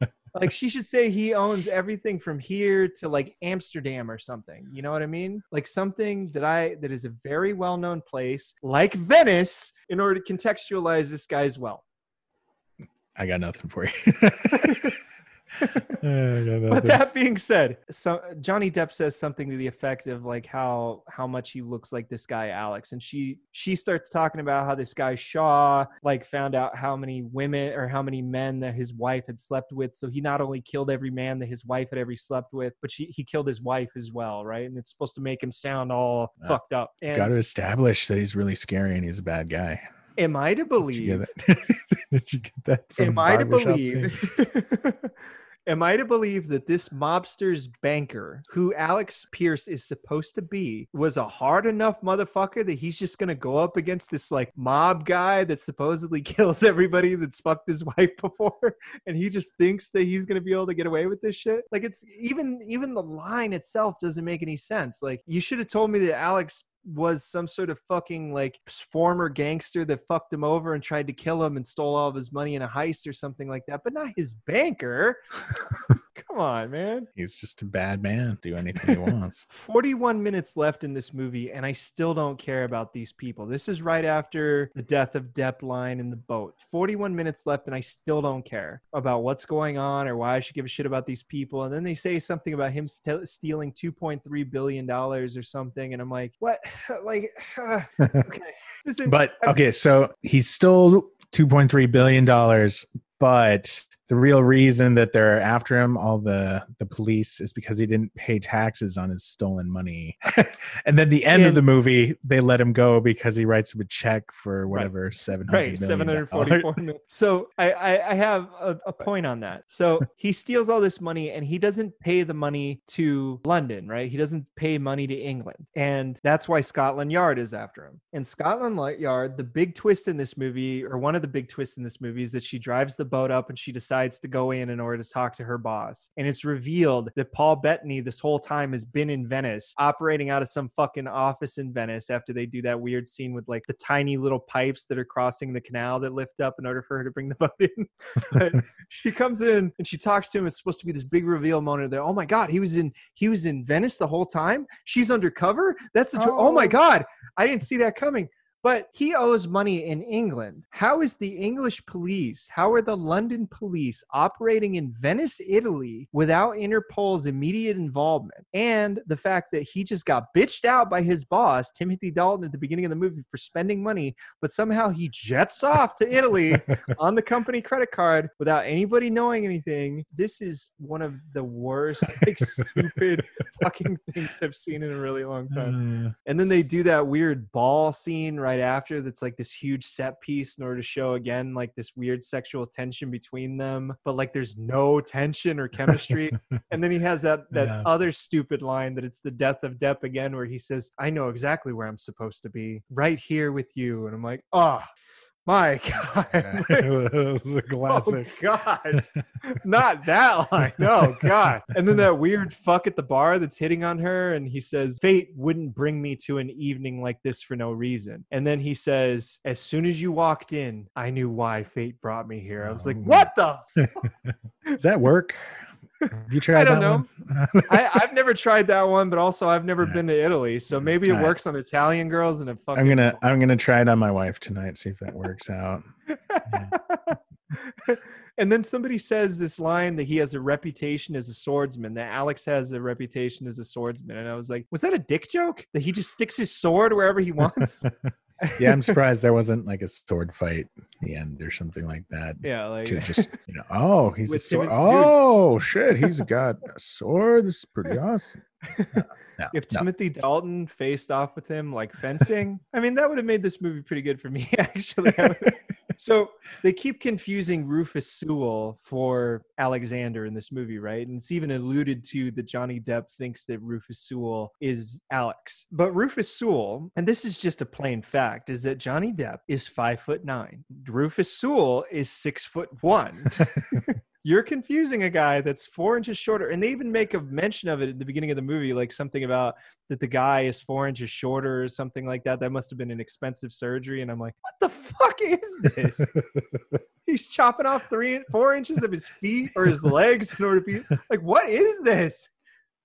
(laughs) like she should say he owns everything from here to like Amsterdam or something. You know what I mean? Like something that I that is a very well known place, like Venice, in order to contextualize this guy's wealth. I got nothing for you. (laughs) I but that being said so johnny depp says something to the effect of like how how much he looks like this guy alex and she she starts talking about how this guy shaw like found out how many women or how many men that his wife had slept with so he not only killed every man that his wife had ever slept with but she, he killed his wife as well right and it's supposed to make him sound all Yeah. fucked up and got to establish that he's really scary and he's a bad guy. Am i to Did you believe get that? (laughs) Did you get that am I to believe? (laughs) am I to believe that this mobster's banker, who Alex Pearce is supposed to be, was a hard enough motherfucker that he's just gonna go up against this like mob guy that supposedly (laughs) kills everybody that's fucked his wife before, and he just thinks that he's gonna be able to get away with this shit? Like it's even even the line itself doesn't make any sense. Like you should have told me that Alex was some sort of fucking like former gangster that fucked him over and tried to kill him and stole all of his money in a heist or something like that, but not his banker. (laughs) Come on, man. He's just a bad man. Do anything he wants. (laughs) 41 minutes left in this movie, and I still don't care about these people. This is right after the death of Depp line in the boat. 41 minutes left, and I still don't care about what's going on or why I should give a shit about these people. And then they say something about him st- stealing 2.3 billion dollars or something, and I'm like, what? (sighs) like, (sighs) okay. (laughs) But okay, so he's still 2.3 billion dollars, but the real reason that they're after him, all the the police, is because he didn't pay taxes on his stolen money. (laughs) and then the end of the movie, they let him go because he writes him a check for whatever seven right hundred seven hundred forty-four million. so I, I i have a, a point on that. So (laughs) he steals all this money and he doesn't pay the money to london right? He doesn't pay money to england. And that's why scotland yard is after him. And scotland yard the big twist in this movie or one of the big twists in this movie is that she drives the boat up and she decides to go in in order to talk to her boss. And it's revealed that paul bettany this whole time has been in venice operating out of some fucking office in venice after they do that weird scene with like the tiny little pipes that are crossing the canal that lift up in order for her to bring the (laughs) boat in. But (laughs) she comes in and she talks to him. It's supposed to be this big reveal moment there. Oh my god he was in he was in venice the whole time? She's undercover? That's a tw- oh my Oh. god i didn't see that coming but he owes money in England. How is the English police, how are the London police operating in Venice, Italy without Interpol's immediate involvement? And the fact that he just got bitched out by his boss, Timothy Dalton, at the beginning of the movie for spending money, but somehow he jets off to Italy (laughs) on the company credit card without anybody knowing anything. This is one of the worst, (laughs) like, stupid fucking things I've seen in a really long time. Uh, And then they do that weird ball scene right after that's like this huge set piece in order to show again like this weird sexual tension between them. But like there's no tension or chemistry. (laughs) and then he has that that Yeah. other stupid line that it's the death of Depp again, where he says, I know exactly where I'm supposed to be, right here with you. And I'm like, oh, My (laughs) God. it was a (laughs) oh, classic. Oh God. (laughs) Not that line. Oh God. And then that weird fuck at the bar that's hitting on her. And he says, Fate wouldn't bring me to an evening like this for no reason. And then he says, As soon as you walked in, I knew why fate brought me here. I was like, Oh. What the? Does that work? Have you (laughs) tried I don't that know. one? I, I've never tried that one, but also I've never (laughs) been to Italy. So maybe it right. works on Italian girls and it fucking I'm gonna I'm gonna try it on my wife tonight. See if that works out. (laughs) and then somebody says this line that he has a reputation as a swordsman, that Alex has a reputation as a swordsman. And I was like, was that a dick joke? That he just sticks his sword wherever he wants? Yeah, I'm (laughs) surprised there wasn't like a sword fight at the end or something like that. yeah, like To (laughs) just you know, oh, he's a sword. Oh shit, he's got a sword. This is pretty (laughs) awesome. No, no, (laughs) if no. Timothy Dalton faced off with him like fencing, I mean, that would have made this movie pretty good for me, (laughs) actually. (laughs) So they keep confusing Rufus Sewell for Alexander in this movie, right? And it's even alluded to that Johnny Depp thinks that Rufus Sewell is Alex. But Rufus Sewell, and this is just a plain fact, is that Johnny Depp is five foot nine. Rufus Sewell is six foot one. You're confusing a guy that's four inches shorter. And they even make a mention of it at the beginning of the movie, like something about that the guy is four inches shorter or something like that. That must have been an expensive surgery. And I'm like, what the fuck is this? (laughs) He's chopping off three, four inches of his feet or his legs in order to be like, what is this?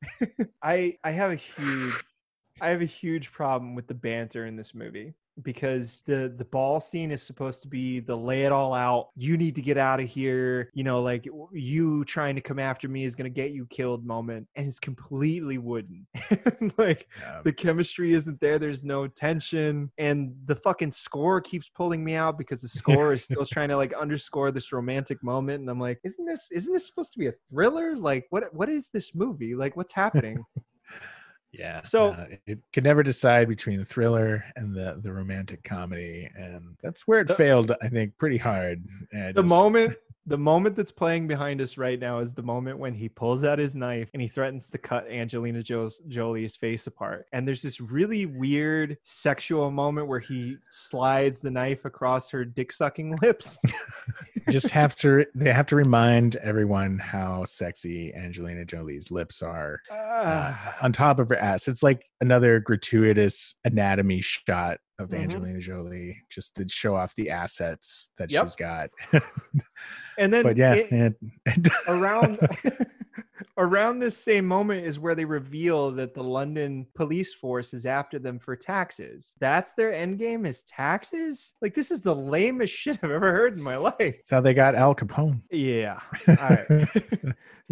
(laughs) I I have a huge I have a huge problem with the banter in this movie because the the ball scene is supposed to be the lay it all out. You need to get out of here. You know, like you trying to come after me is going to get you killed moment, and it's completely wooden. (laughs) like Yeah. the chemistry isn't there. There's no tension, and the fucking score keeps pulling me out because the (laughs) score is still trying to like underscore this romantic moment. And I'm like, isn't this isn't this supposed to be a thriller? Like, what what is this movie? Like, what's happening? (laughs) Yeah. So- uh, it could never decide between the thriller and the the romantic comedy, and that's where it The- failed. I think pretty hard. And the just- moment the moment that's playing behind us right now is the moment when he pulls out his knife and he threatens to cut Angelina Jolie's face apart. And there's this really weird sexual moment where he slides the knife across her dick sucking (laughs) lips. (laughs) just have to they have to remind everyone how sexy Angelina Jolie's lips are uh, Ah. on top of her ass. It's like another gratuitous anatomy shot of Mhm. Angelina Jolie just to show off the assets that Yep. she's got. (laughs) and then but yeah, it- it- (laughs) around (laughs) around this same moment is where they reveal that the London police force is after them for taxes. That's their end game is taxes? Like this is the lamest shit I've ever heard in my life. That's how they got Al Capone. Yeah. (laughs) All right.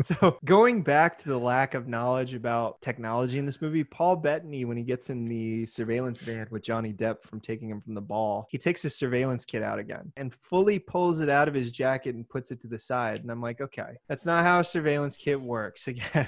so going back to the lack of knowledge about technology in this movie, Paul Bettany, when he gets in the surveillance van with Johnny Depp from taking him from the ball, he takes his surveillance kit out again and fully pulls it out of his jacket and puts it to the side. And I'm like, okay, that's not how a surveillance kit works. Again,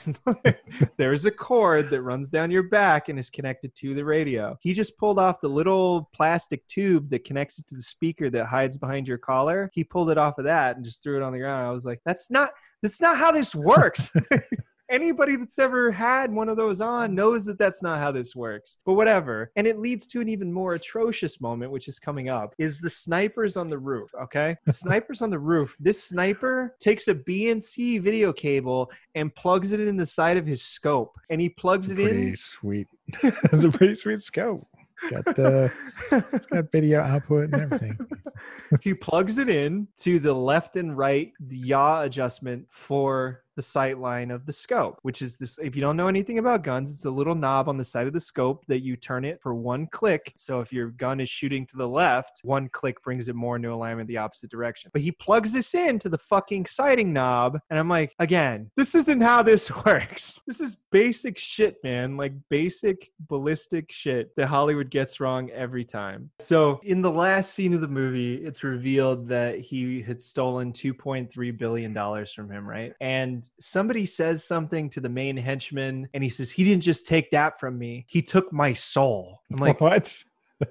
(laughs) there's a cord that runs down your back and is connected to the radio. He just pulled off the little plastic tube that connects it to the speaker that hides behind your collar. He pulled it off of that and just threw it on the ground. I was like, that's not that's not how this works. (laughs) Anybody that's ever had one of those on knows that that's not how this works. But whatever. And it leads to an even more atrocious moment, which is coming up, is the snipers on the roof. Okay, (laughs) the snipers on the roof. This sniper takes a BNC video cable and plugs it in the side of his scope, and he plugs it in. sweet. (laughs) it's a pretty sweet scope. It's got uh, it's got (laughs) video output and everything. he plugs it in to the left and right yaw adjustment for the sight line of the scope which is this if you don't know anything about guns it's a little knob on the side of the scope that you turn it for one click. So if your gun is shooting to the left one click brings it more into alignment the opposite direction. But he plugs this in to the fucking sighting knob and i'm like again this isn't how this (laughs) works. This is basic shit man. Like basic ballistic shit that hollywood gets wrong every time. So in the last scene of the movie it's revealed that he had stolen 2.3 billion dollars from him right? And somebody says something to the main henchman and he says he didn't just take that from me he took my soul i'm like (laughs) what?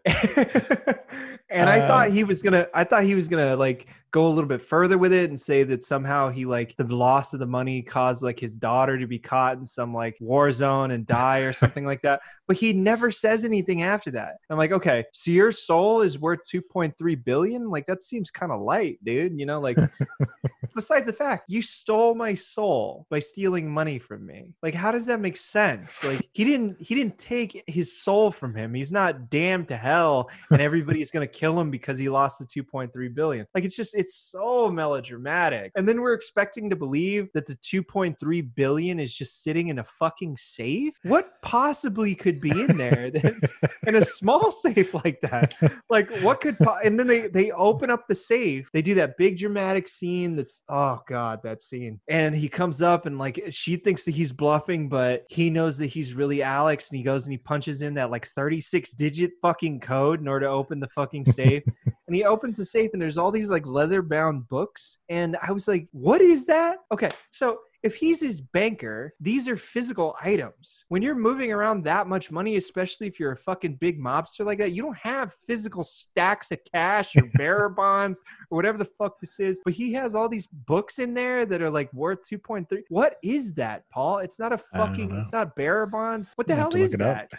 (laughs) and I Uh, thought he was gonna. I thought he was gonna like go a little bit further with it and say that somehow he like the loss of the money caused like his daughter to be caught in some like war zone and die or something like that. (laughs) But he never says anything after that. I'm like, okay, so your soul is worth 2.3 billion. Like that seems kind of light, dude. You know, like (laughs) besides the fact you stole my soul by stealing money from me like how does that make sense like he didn't he didn't take his soul from him he's not damned to hell and everybody's gonna kill him because he lost the 2.3 billion. Like it's just it's so melodramatic. And then we're expecting to believe that the 2.3 billion is just sitting in a fucking safe? What possibly could be in there that, (laughs) in a small safe like that? Like what could po- and then they they open up the safe. They do that big dramatic scene that's oh god that scene. And he comes up and like she thinks that he's bluffing but he knows that he's really alex and he goes and he punches in that like 36 digit fucking code in order to open the fucking safe. And he opens the safe and there's all these like leather bound books. And i was like what is that? Okay so if he's his banker, these are physical items. When you're moving around that much money, especially if you're a fucking big mobster like that, you don't have physical stacks of cash or (laughs) bearer bonds or whatever the fuck this is. But he has all these books in there that are like worth 2.3. What is that, Paul? It's not a fucking, it's not bearer bonds. What the hell is that?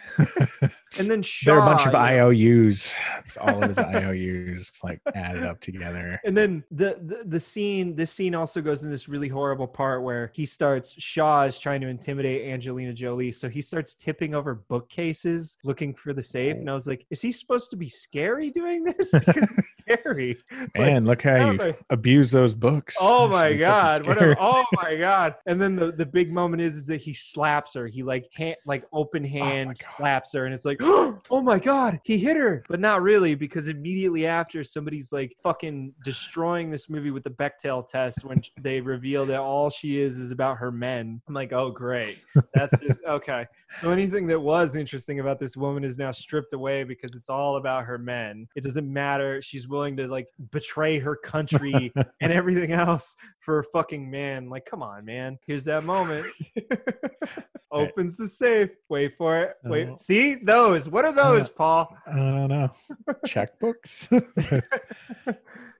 And then (laughs) Shaw, there are a bunch of IOUs. It's all of his (laughs) IOUs like added up together. And then the, the the scene, this scene also goes in this really horrible part where he starts. Shaw is trying to intimidate Angelina Jolie, so he starts tipping over bookcases looking for the safe. And I was like, is he supposed to be scary doing this? (laughs) Because it's scary. (laughs) Like, Man, look how you I- abuse those books. Oh (laughs) my god! What scary. a, oh my god! And then the, the big moment is is that he slaps her. He like hand like open oh hand God. slaps her, and it's like, (gasps) oh my god, he hit her, but not really because immediately after somebody's like fucking destroying this movie with the Bechdel test when they reveal that all she is is about her men. I'm like, oh great, that's just (laughs) okay. So anything that was interesting about this woman is now stripped away because it's all about her men. It doesn't matter. She's willing to like betray her country and (laughs) everything else for a fucking man. Like, come on, man. Here's that moment. (laughs) Opens the safe. Wait for it. Wait. Uh, See those. What are those, Paul? I don't know. Checkbooks.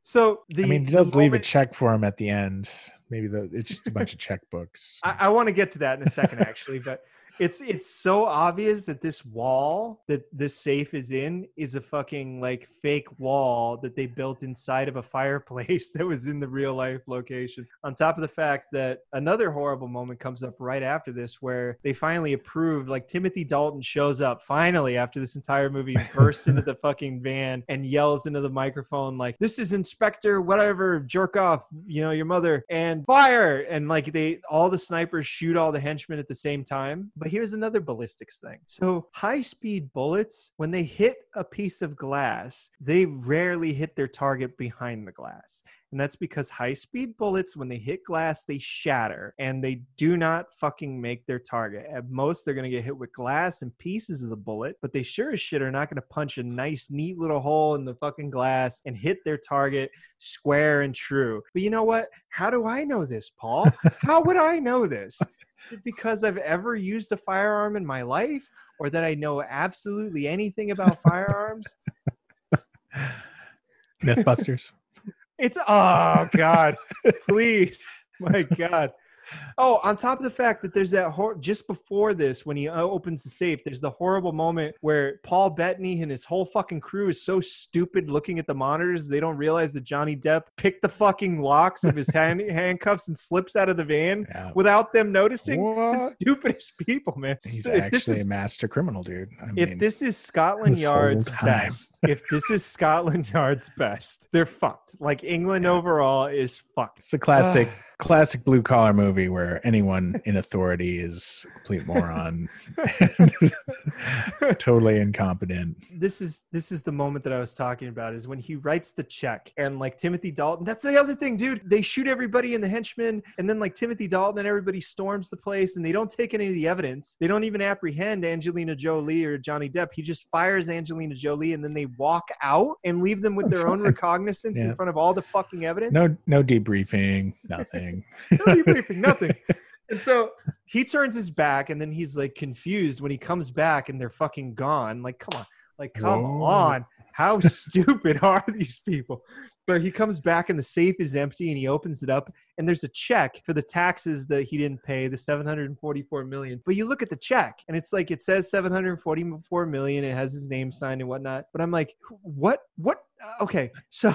So the I mean, he does leave a check for him at the end. Maybe the, it's just a bunch of checkbooks. I, I want to get to that in a second, actually, but it's it's so obvious that this wall that this safe is in is a fucking like fake wall that they built inside of a (laughs) fireplace that was in the real life location. On top of the fact that another horrible moment comes up right after this, where they finally approved, like Timothy Dalton shows up finally after this entire movie, bursts into the (laughs) fucking van and yells into the microphone like, "This is Inspector whatever, jerk off, you know your mother," and fire, and like they all the snipers shoot all the henchmen at the same time. But here's another ballistics thing. So high speed bullets, when they hit a piece of glass, they rarely hit their target behind the glass. And that's because high speed bullets, when they hit glass, they shatter and they do not fucking make their target. At most, they're going to get hit with glass and pieces of the bullet, but they sure as shit are not going to punch a nice, neat little hole in the fucking glass and hit their target square and true. But you know what? How do I know this, Paul? (laughs) How would I know this? Because I've ever used a firearm in my life or that I know absolutely anything about firearms? (laughs) Mythbusters. It's oh god, (laughs) please, my god. Oh, on top of the fact that there's that hor- just before this, when he uh, opens the safe, there's the horrible moment where Paul Bettany and his whole fucking crew is so stupid looking at the monitors they don't realize that Johnny Depp picked the fucking locks of his (laughs) hand- handcuffs and slips out of the van Yeah. without them noticing. The stupidest (laughs) people, man. He's if actually is a master criminal, dude. I if this is Scotland this Yard's best, if this is Scotland Yard's best, they're fucked. Like England Yeah. overall is fucked. it's a classic, classic blue collar movie where anyone in authority is a complete moron, (laughs) totally incompetent. this is this is the moment that I was talking about is when he writes the check and like Timothy Dalton. That's the other thing, dude. They shoot everybody in the henchmen, and then like Timothy Dalton and everybody storms the place, and they don't take any of the evidence. They don't even apprehend Angelina Jolie or Johnny Depp. He just fires Angelina Jolie, and then they walk out and leave them with That's their own recognizance in front of all the fucking evidence. No, no debriefing, nothing. (laughs) no debriefing, nothing. (laughs) And so he turns his back, and then he's like confused when he comes back, and they're fucking gone. Like, come on, like come Whoa. on. how stupid (laughs) are these people? But he comes back and the safe is empty and he opens it up and there's a check for the taxes that he didn't pay, the 744 million. But you look at the check and it's like it says 744 million, it has his name signed and whatnot. But I'm like, what what uh, okay, so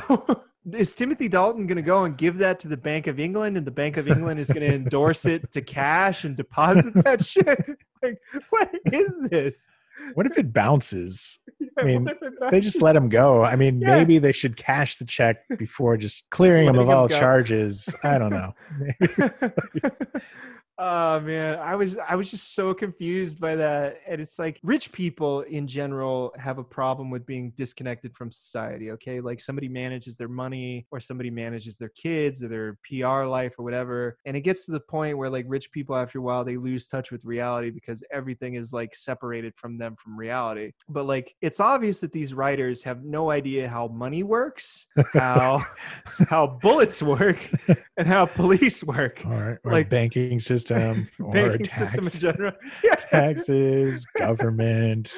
is Timothy Dalton going to go and give that to the Bank of England, and the Bank of England is going to endorse it to cash and deposit (laughs) that shit? Like, what is this? What if it bounces? I mean, it They just let him go. I mean, Yeah. maybe they should cash the check before just clearing him of all go. charges. I don't know. (laughs) (laughs) oh man. I was i was just so confused by that and it's like rich people in general have a problem with being disconnected from society okay? Like somebody manages their money or somebody manages their kids or their pr life or whatever and it gets to the point where like rich people after a while they lose touch with reality because everything is like separated from them from reality. But like it's obvious that these writers have no idea how money works how (laughs) how bullets work and how police work. Or, or Like- banking system, (laughs) or banking tax, system in general. Yeah. (laughs) taxes, (laughs) government,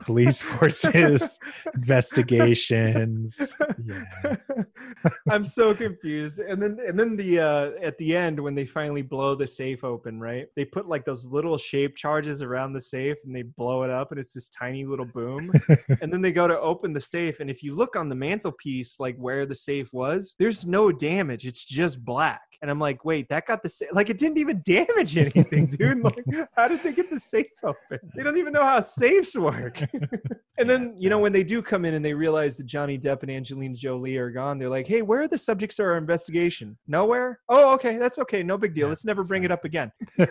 police forces, investigations. Yeah. I'm so confused. And then and then the uh at the end when they finally blow the safe open, right? They put like those little shape charges around the safe and they blow it up and it's this tiny little boom. and then they go to open the safe and if you look on the mantelpiece like where the safe was, there's no damage. It's just black. And I'm like, wait, that got the safe. Like, it didn't even damage anything, dude. Like, (laughs) how did they get the safe open? They don't even know how safes work. (laughs) and then, you know, when they do come in and they realize that Johnny Depp and Angelina Jolie are gone, they're like, hey, where are the subjects of our investigation? Nowhere? Oh, okay. That's okay. No big deal. Let's never bring it up again. (laughs)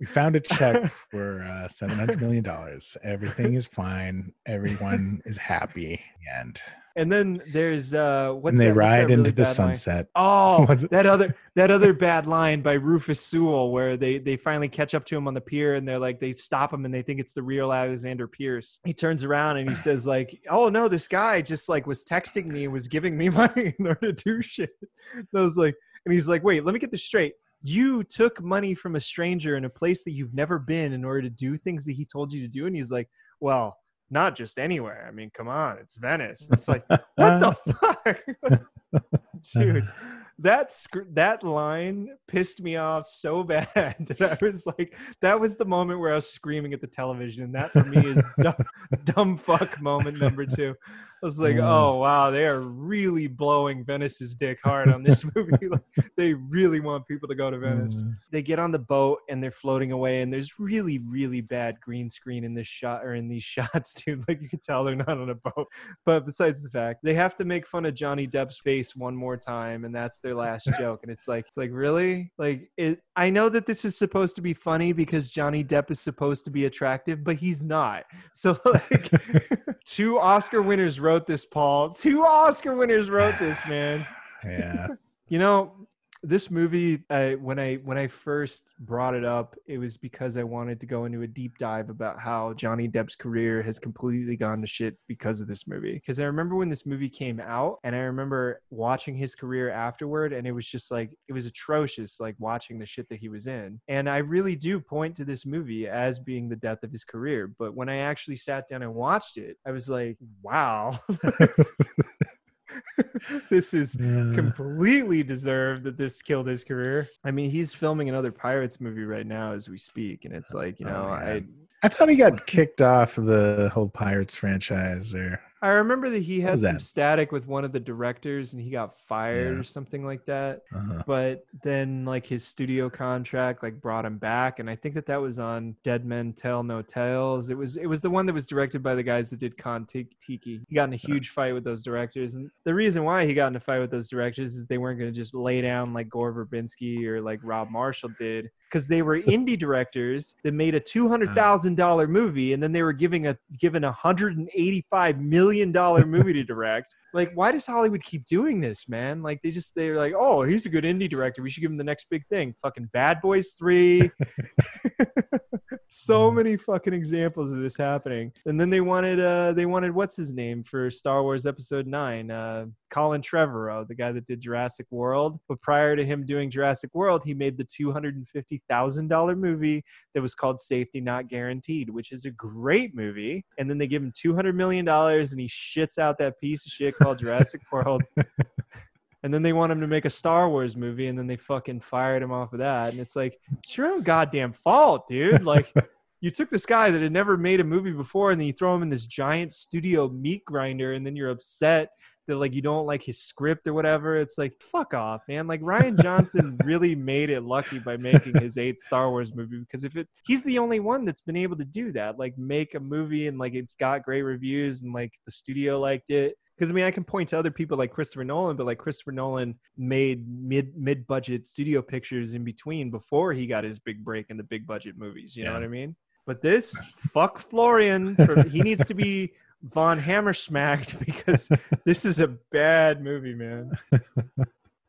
we found a check (laughs) for uh, seven hundred million dollars. Everything is fine. Everyone is happy. And And then there's, uh, what's and they that- what's that ride into really the bad line? sunset. (laughs) Oh, that other that other bad line by Rufus Sewell, where they they finally catch up to him on the pier, and they're like they stop him, and they think it's the real Alexander Pearce. He turns around and he (sighs) says like, "Oh no, this guy just like was texting me, and was giving me (laughs) money in order to do shit." And I was like, and he's like, "Wait, let me get this straight." You took money from a stranger in a place that you've never been in order to do things that he told you to do, and he's like, "Well, not just anywhere. I mean, come on, it's Venice." It's like, what the (laughs) fuck, (laughs) dude? That sc- that line pissed me off so (laughs) bad that I was like, that was the moment where I was screaming at the television, and that for me is dumb, dumb fuck moment number two. I was like, Mm. oh wow, they are really blowing Venice's dick hard on this (laughs) movie. like, they really want people to go to Venice Mm. they get on the boat and they're floating away and there's really really bad green screen in this shot or in these (laughs) shots dude like you can tell they're not on a boat but besides the fact they have to make fun of johnny depp's face one more time and that's their last (laughs) joke and it's like it's like really like it i know that this is supposed to be funny because johnny depp is supposed to be attractive but he's not so like two oscar winners wrote this paul two oscar winners wrote this man (laughs) yeah. you know, this movie, uh, when I when I first brought it up, it was because I wanted to go into a deep dive about how Johnny Depp's career has completely gone to shit because of this movie. Because I remember when this movie came out, and I remember watching his career afterward, and it was just like it was atrocious, like watching the shit that he was in. And I really do point to this movie as being the death of his career. But when I actually sat down and watched it, I was like, wow. (laughs) (laughs) (laughs) this is Yeah. completely deserved that this killed his career. I mean, he's filming another Pirates movie right now as we speak, and it's like, you Oh, know, I. I thought he got kicked off of the whole Pirates franchise there. I remember that he had some that? static with one of the directors and he got fired Yeah. or something like that. Uh-huh. But then like his studio contract like brought him back and I think that that was on Dead Men Tell No Tales. It was it was the one that was directed by the guys that did Kon Tiki. He got in a huge fight with those directors and the reason why he got in a fight with those directors is they weren't going to just lay down like Gore Verbinski or like Rob Marshall did because they were (laughs) indie directors that made a two hundred thousand dollar movie, and then they were giving a given a hundred and eighty five million million dollar movie to direct. Like, why does Hollywood keep doing this, man? Like, they just they're like, oh, he's a good indie director. We should give him the next big thing. Fucking Bad Boys Three. (laughs) so many fucking examples of this happening. And then they wanted uh they wanted what's his name for Star Wars Episode Nine, uh Colin Trevorrow, the guy that did Jurassic World. But prior to him doing Jurassic World, he made the two hundred and fifty thousand dollar movie that was called Safety Not Guaranteed, which is a great movie. And then they give him two hundred million dollars, and he shits out that piece of shit called Jurassic World. (laughs) And then they want him to make a Star Wars movie, and then they fucking fired him off of that. And it's like, it's your own goddamn fault, dude. Like, (laughs) you took this guy that had never made a movie before, and then you throw him in this giant studio meat grinder, and then you're upset that like you don't like his script or whatever. It's like, fuck off, man. Like Rian (laughs) Johnson really made it lucky by making his eighth Star Wars movie because if it he's the only one that's been able to do that, like make a movie and like it's got great reviews and like the studio liked it because I mean I can point to other people like Christopher Nolan, but like Christopher Nolan made mid mid budget studio pictures in between before he got his big break in the big budget movies. You know what I mean? But this fuck Florian, for, he needs to be Von Hammer smacked (laughs) because this is a bad movie, man.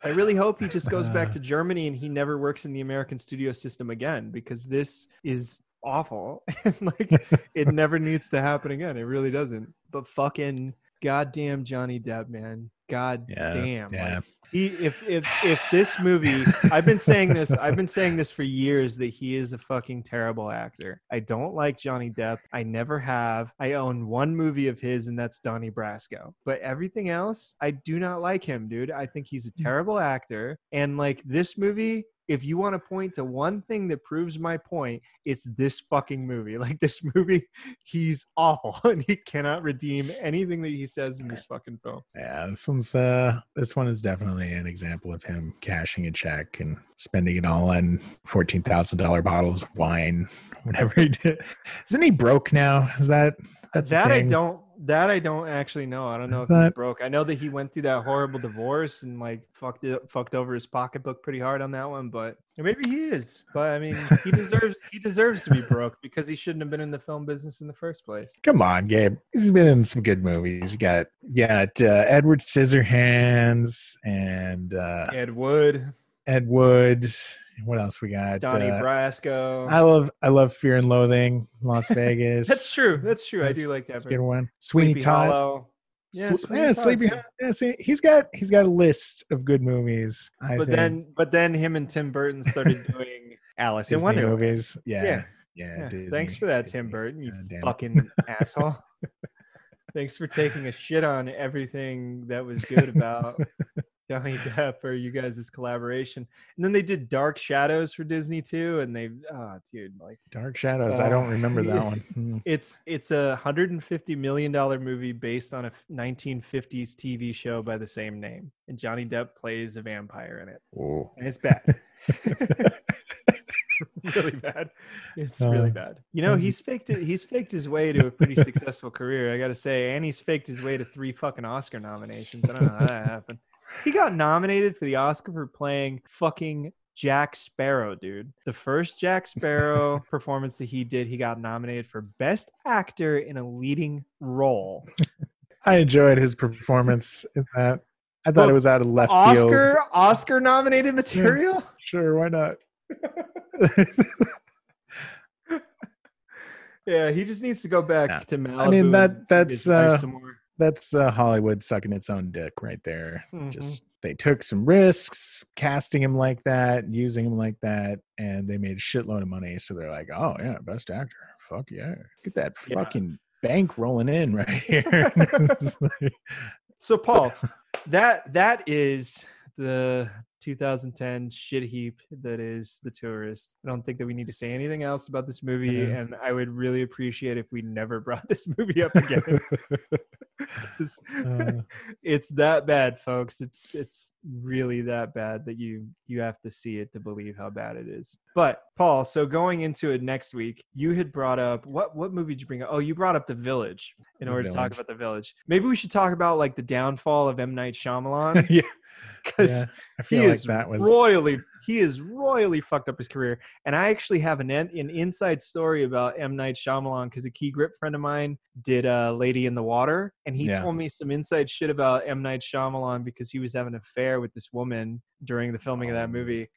I really hope he just goes back to (laughs) Germany and he never works in the American studio system again because this is awful. (laughs) and like it never needs to happen again. It really doesn't. But fucking goddamn Johnny Depp, man. God Yeah, damn. yeah. Like, he if if if this movie I've been saying this I've been saying this for years that he is a fucking terrible actor. I don't like Johnny Depp. I never have. I own one movie of his and that's Donnie Brasco. But everything else, I do not like him, dude. I think he's a mm. terrible actor. And like this movie if you want to point to one thing that proves my point, it's this fucking movie. (laughs) Like this movie, he's awful (laughs) and he cannot redeem anything that he says in this fucking film. Yeah, this one's uh this one is definitely an example of him cashing a check and spending it all on fourteen thousand dollar bottles of wine, (laughs) whatever he did. Isn't he broke now? Is that that's that I don't that I don't actually know. I don't know if That- he's broke. I know that he went through that horrible divorce and like fucked it fucked over his pocketbook pretty hard on that one, but or maybe he is. But I mean, he deserves (laughs) he deserves to be broke because he shouldn't have been in the film business in the first place. Come on, Gabe. He's been in some good movies. You got you got uh, Edward Scissorhands and uh, Ed Wood, Ed Wood. What else we got? Donnie Uh, Brasco. I love I love Fear and Loathing, Las (laughs) Vegas. That's true. That's true. I do like that. that's a good one. Sweeney Sleepy Todd. Hollow. Yeah, yeah, Sleepy. Yeah, see, he's got he's got a list of good movies. I But think. then, but then him and Tim Burton started (laughs) doing Alice in Wonderland. movies. Yeah, Yeah. yeah. Yeah, thanks for that, Disney. Tim Burton. You fucking (laughs) asshole. thanks for taking a shit on everything that was good about Johnny (laughs) Depp or you guys' collaboration. And then they did Dark Shadows for Disney too, and they, oh, dude, like Dark Shadows. I don't Uh, remember that one. (laughs) Hmm. it's it's a hundred and fifty million dollar movie based on a nineteen fifties TV show by the same name, and Johnny Depp plays a vampire in it, Whoa. and it's bad. (laughs) really bad. It's really Uh, bad. You know, he's faked it. He's faked his way to a pretty successful career. I got to say, and he's faked his way to three fucking Oscar nominations. I don't know how that happened. He got nominated for the Oscar for playing fucking Jack Sparrow, dude. The first Jack (laughs) Sparrow performance that he did, he got nominated for Best Actor in a Leading Role. I enjoyed his performance in that. I thought Well, it was out of left field. Oscar, Oscar nominated material. Sure, why not? (laughs) Yeah, he just needs to go back Yeah. to Malibu. I mean, that that's uh, some more. That's uh, Hollywood sucking its own dick right there. Mhm. Just they took some risks, casting him like that, using him like that, and they made a shitload of money. So they're like, "Oh yeah, best actor. Fuck yeah, get that Yeah. fucking bank rolling in right (laughs) here." (laughs) Like- So Paul, that that is the 2010 shit heap that is the tourist. I don't think that we need to say anything else about this movie, Yeah. and I would really appreciate if we never (laughs) brought this movie up again. (laughs) 'Cause Uh. (laughs) it's that bad, folks. It's it's really that bad that you you have to see it to believe how bad it is. But Paul, so going into it next week, you had brought up what what movie did you bring up? Oh, you brought up The Village in The order to talk about The Village. Maybe we should talk about like the downfall of M Night Shyamalan yeah, because yeah, I he feel like that was royally he has royally fucked up his career. And I actually have an an inside story about M Night Shyamalan because a key grip friend of mine did uh, Lady in the Water, and he Yeah. told me some inside shit about M Night Shyamalan because he was having an affair with this woman during the filming of that movie.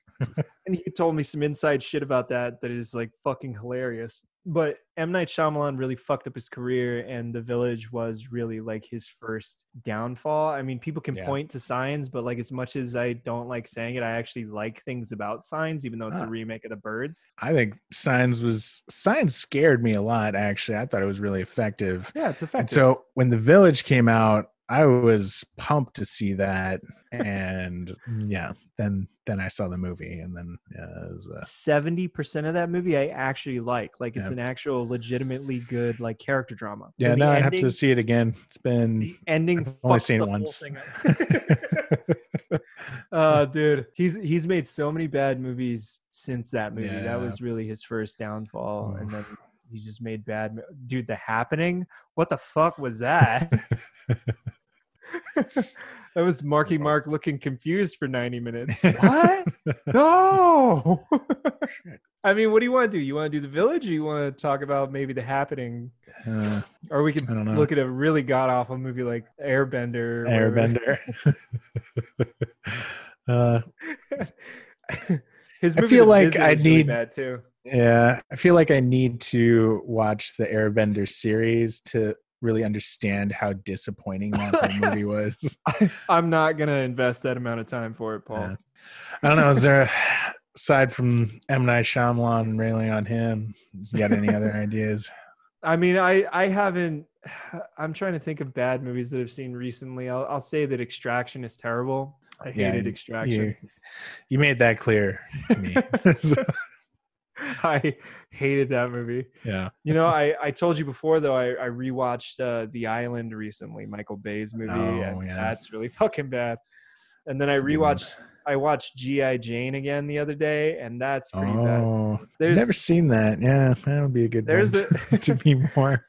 And he told me some inside shit about that that is like fucking hilarious. But M Night Shyamalan really fucked up his career, and The Village was really like his first downfall. I mean, people can Yeah. point to Signs, but like as much as I don't like saying it, I actually like things about Signs, even though it's Ah. a remake of The Birds. I think Signs was Signs scared me a lot. Actually, I thought it was really effective. Yeah, it's And effective. so when the village came out, I was pumped to see that, and yeah, then then I saw the movie, and then yeah, uh, Seventy percent of that movie I actually like. Like it's Yeah. an actual, legitimately good like character drama. yeah. Now I have to see it again. It's been The ending I've only seen it once. (laughs) uh dude he's he's made so many bad movies since that movie Yeah. that was really his first downfall and then he just made bad dude the happening what the fuck was that (laughs) (laughs) that was marky mark looking confused for 90 minutes. (laughs) What? No! (laughs) I mean what do you want to do? You want to do the village or you want to talk about maybe the happening? Uh, or we can look at a really god awful movie like airbender. Airbender. uh, His I feel like I is really need- too. yeah, I feel like I need to watch the Airbender series to really understand how disappointing that whole (laughs) movie was. (laughs) I'm not gonna invest that amount of time for it, Paul. Yeah. I don't know. Is there, aside from M Night Shyamalan and railing on him, you got any other (laughs) ideas? I mean, I I haven't. (sighs) I'm trying to think of bad movies that I've seen recently. I'll I'll say that Extraction is terrible. I Yeah, hated Extraction. You, you made that clear to me. So, (laughs) I hated that movie. yeah. You know, I, I told you before though. I, I rewatched uh, The Island recently, Michael Bay's movie, Oh, and yeah. that's really (laughs) fucking bad. And then I That's one. rewatched I watched GI Jane again the other day, and that's pretty bad. Oh, There's never seen that. Yeah, that would be a good There's one a- (laughs) to be more.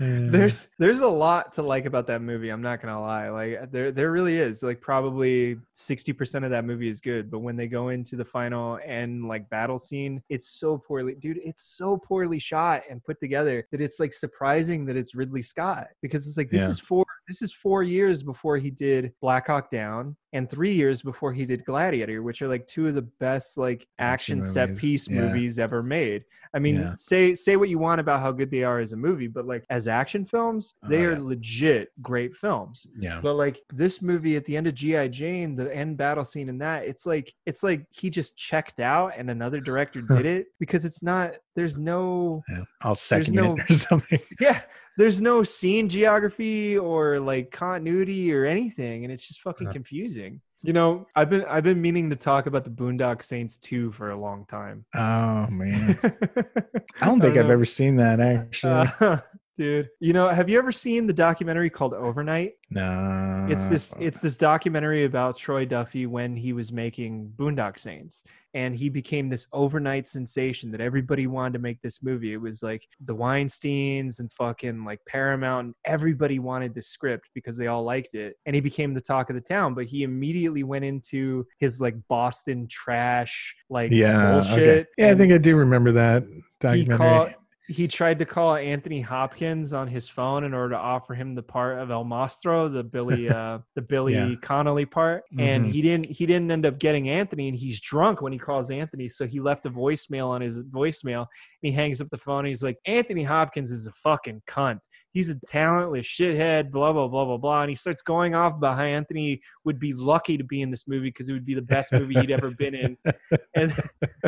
Uh, there's there's a lot to like about that movie. I'm not gonna lie. Like there there really is. Like probably 60% of that movie is good, but when they go into the final and like battle scene, it's so poorly, dude. It's so poorly shot and put together that it's like surprising that it's Ridley Scott because it's like this Yeah. is four this is four years before he did Black Hawk Down and three years before he did Gladiator, which are like two of the best like Action action, set piece Yeah. movies ever made. I mean, Yeah. say say what you want about how good they are as a movie, but like as action films, Oh, they are yeah. legit great films. yeah. But like this movie at the end of GI Jane, the end battle scene in that, it's like it's like he just checked out and another director (laughs) did it because it's not there's no. I'll second no- it or something. (laughs) yeah, there's no scene geography or like continuity or anything and it's just fucking Uh. confusing. You know, I've been I've been meaning to talk about the Boondock Saints 2 for a long time. Oh man, I (laughs) I don't think I've know. ever seen that actually. Uh, (laughs) dude, you know, have you ever seen the documentary called Overnight? no, It's this it's this documentary about Troy Duffy when he was making Boondock Saints and he became this overnight sensation that everybody wanted to make this movie. It was like the Weinsteins and fucking like Paramount and everybody wanted this script because they all liked it and he became the talk of the town, but he immediately went into his like Boston trash like yeah. bullshit. Okay. Yeah, I think I do remember that documentary. He tried to call Anthony Hopkins on his phone in order to offer him the part of El Mastro, the Billy (laughs) uh the Billy Yeah. Connolly part. And Mhm. he didn't he didn't end up getting Anthony and he's drunk when he calls Anthony. So he left a voicemail on his voicemail and he hangs up the phone and he's like, Anthony Hopkins is a fucking cunt. He's a talentless shithead, blah blah blah blah blah. And he starts going off about how Anthony would be lucky to be in this movie because it would be the best movie he'd ever been in (laughs) and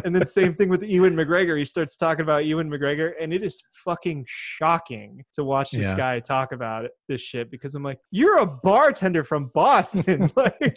and then same thing with Ewan McGregor. He starts talking about Ewan McGregor, and it is fucking shocking to watch this Yeah. guy talk about it, this shit because I'm like, you're a bartender from Boston, (laughs) like.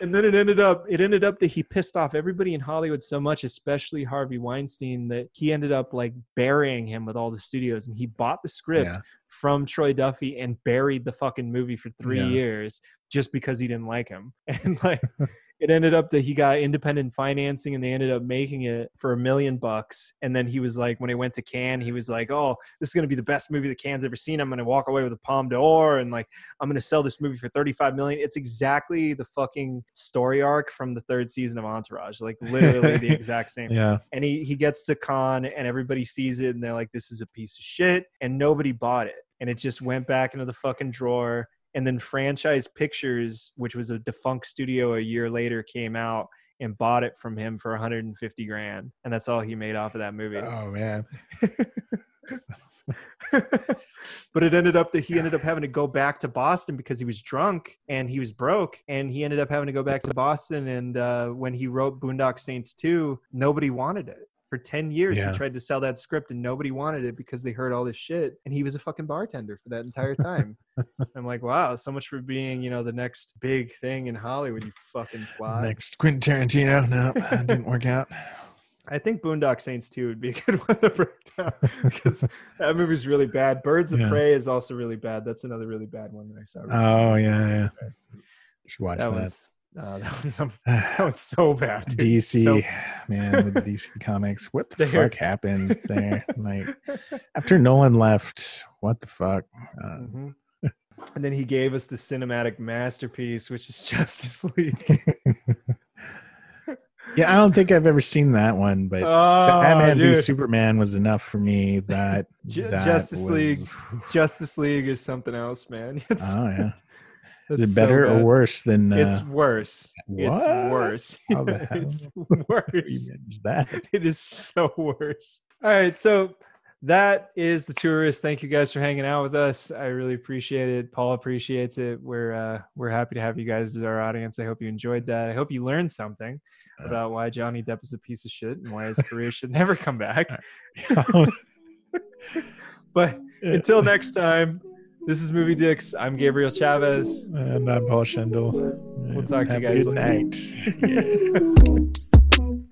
And then it ended up it ended up that he pissed off everybody in Hollywood so much, especially Harvey Weinstein, that he ended up like burying him with all the studios, and he bought the script Yeah. from Troy Duffy and buried the fucking movie for three Yeah. years just because he didn't like him. (laughs) And like (laughs) it ended up that he got independent financing and they ended up making it for a million bucks. And then he was like, when he went to Cannes, he was like, "Oh, this is gonna be the best movie the Cannes ever seen. I'm gonna walk away with a Palme d'Or, and like I'm gonna sell this movie for 35 million." It's exactly the fucking story arc from the third season of Entourage, like (laughs) literally the exact same. Yeah. And he he gets to Cannes and everybody sees it and they're like, "This is a piece of shit," and nobody bought it, and it just went back into the fucking drawer and then franchise pictures which was a defunct studio a year later came out and bought it from him for 150 grand and that's all he made off of that movie Oh man. (laughs) but it ended up that he ended up having to go back to boston because he was drunk and he was broke and he ended up having to go back to boston and uh, when he wrote boondock saints 2 nobody wanted it for 10 years Yeah. he tried to sell that script and nobody wanted it because they heard all this shit and he was a fucking bartender for that entire time (laughs) i'm like wow so much for being you know the next big thing in hollywood you fucking twat Next Quentin Tarantino. No, that didn't work out. I think Boondock Saints 2 would be a good (laughs) one to break down because that movie's really bad. Birds of Yeah. Prey is also really bad. That's another really bad one that I saw. recently. Oh yeah, yeah. Should watch that that. Uh, (laughs) that was some, (sighs) that one's so bad. dude. DC, So- (laughs) man, with the DC comics. What the There- fuck happened there? Like after Nolan left, what the fuck? Uh, Mhm. and then he gave us the cinematic masterpiece, which is (laughs) Justice League. yeah, I don't think I've ever seen that one, but oh, Batman v. Superman was enough for me. That, Ju- that Justice was- League. Justice League is something else, man. It's, Oh yeah, is it better so or worse than? It's Uh, worse. It's worse. (laughs) How the (laughs) hell? it's (laughs) worse. that? it is so worse. All right, so that is the tourist. Thank you guys for hanging out with us. I really appreciate it. Paul appreciates it. We're uh, we're happy to have you guys as our audience. I hope you enjoyed that. I hope you learned something Uh, about why Johnny Depp is a piece of shit and why his career should never come back. But until next time, this is Movie Dicks. I'm Gabriel Chavez. and I'm Paul Schendel. We'll talk to you guys good later. night. (laughs)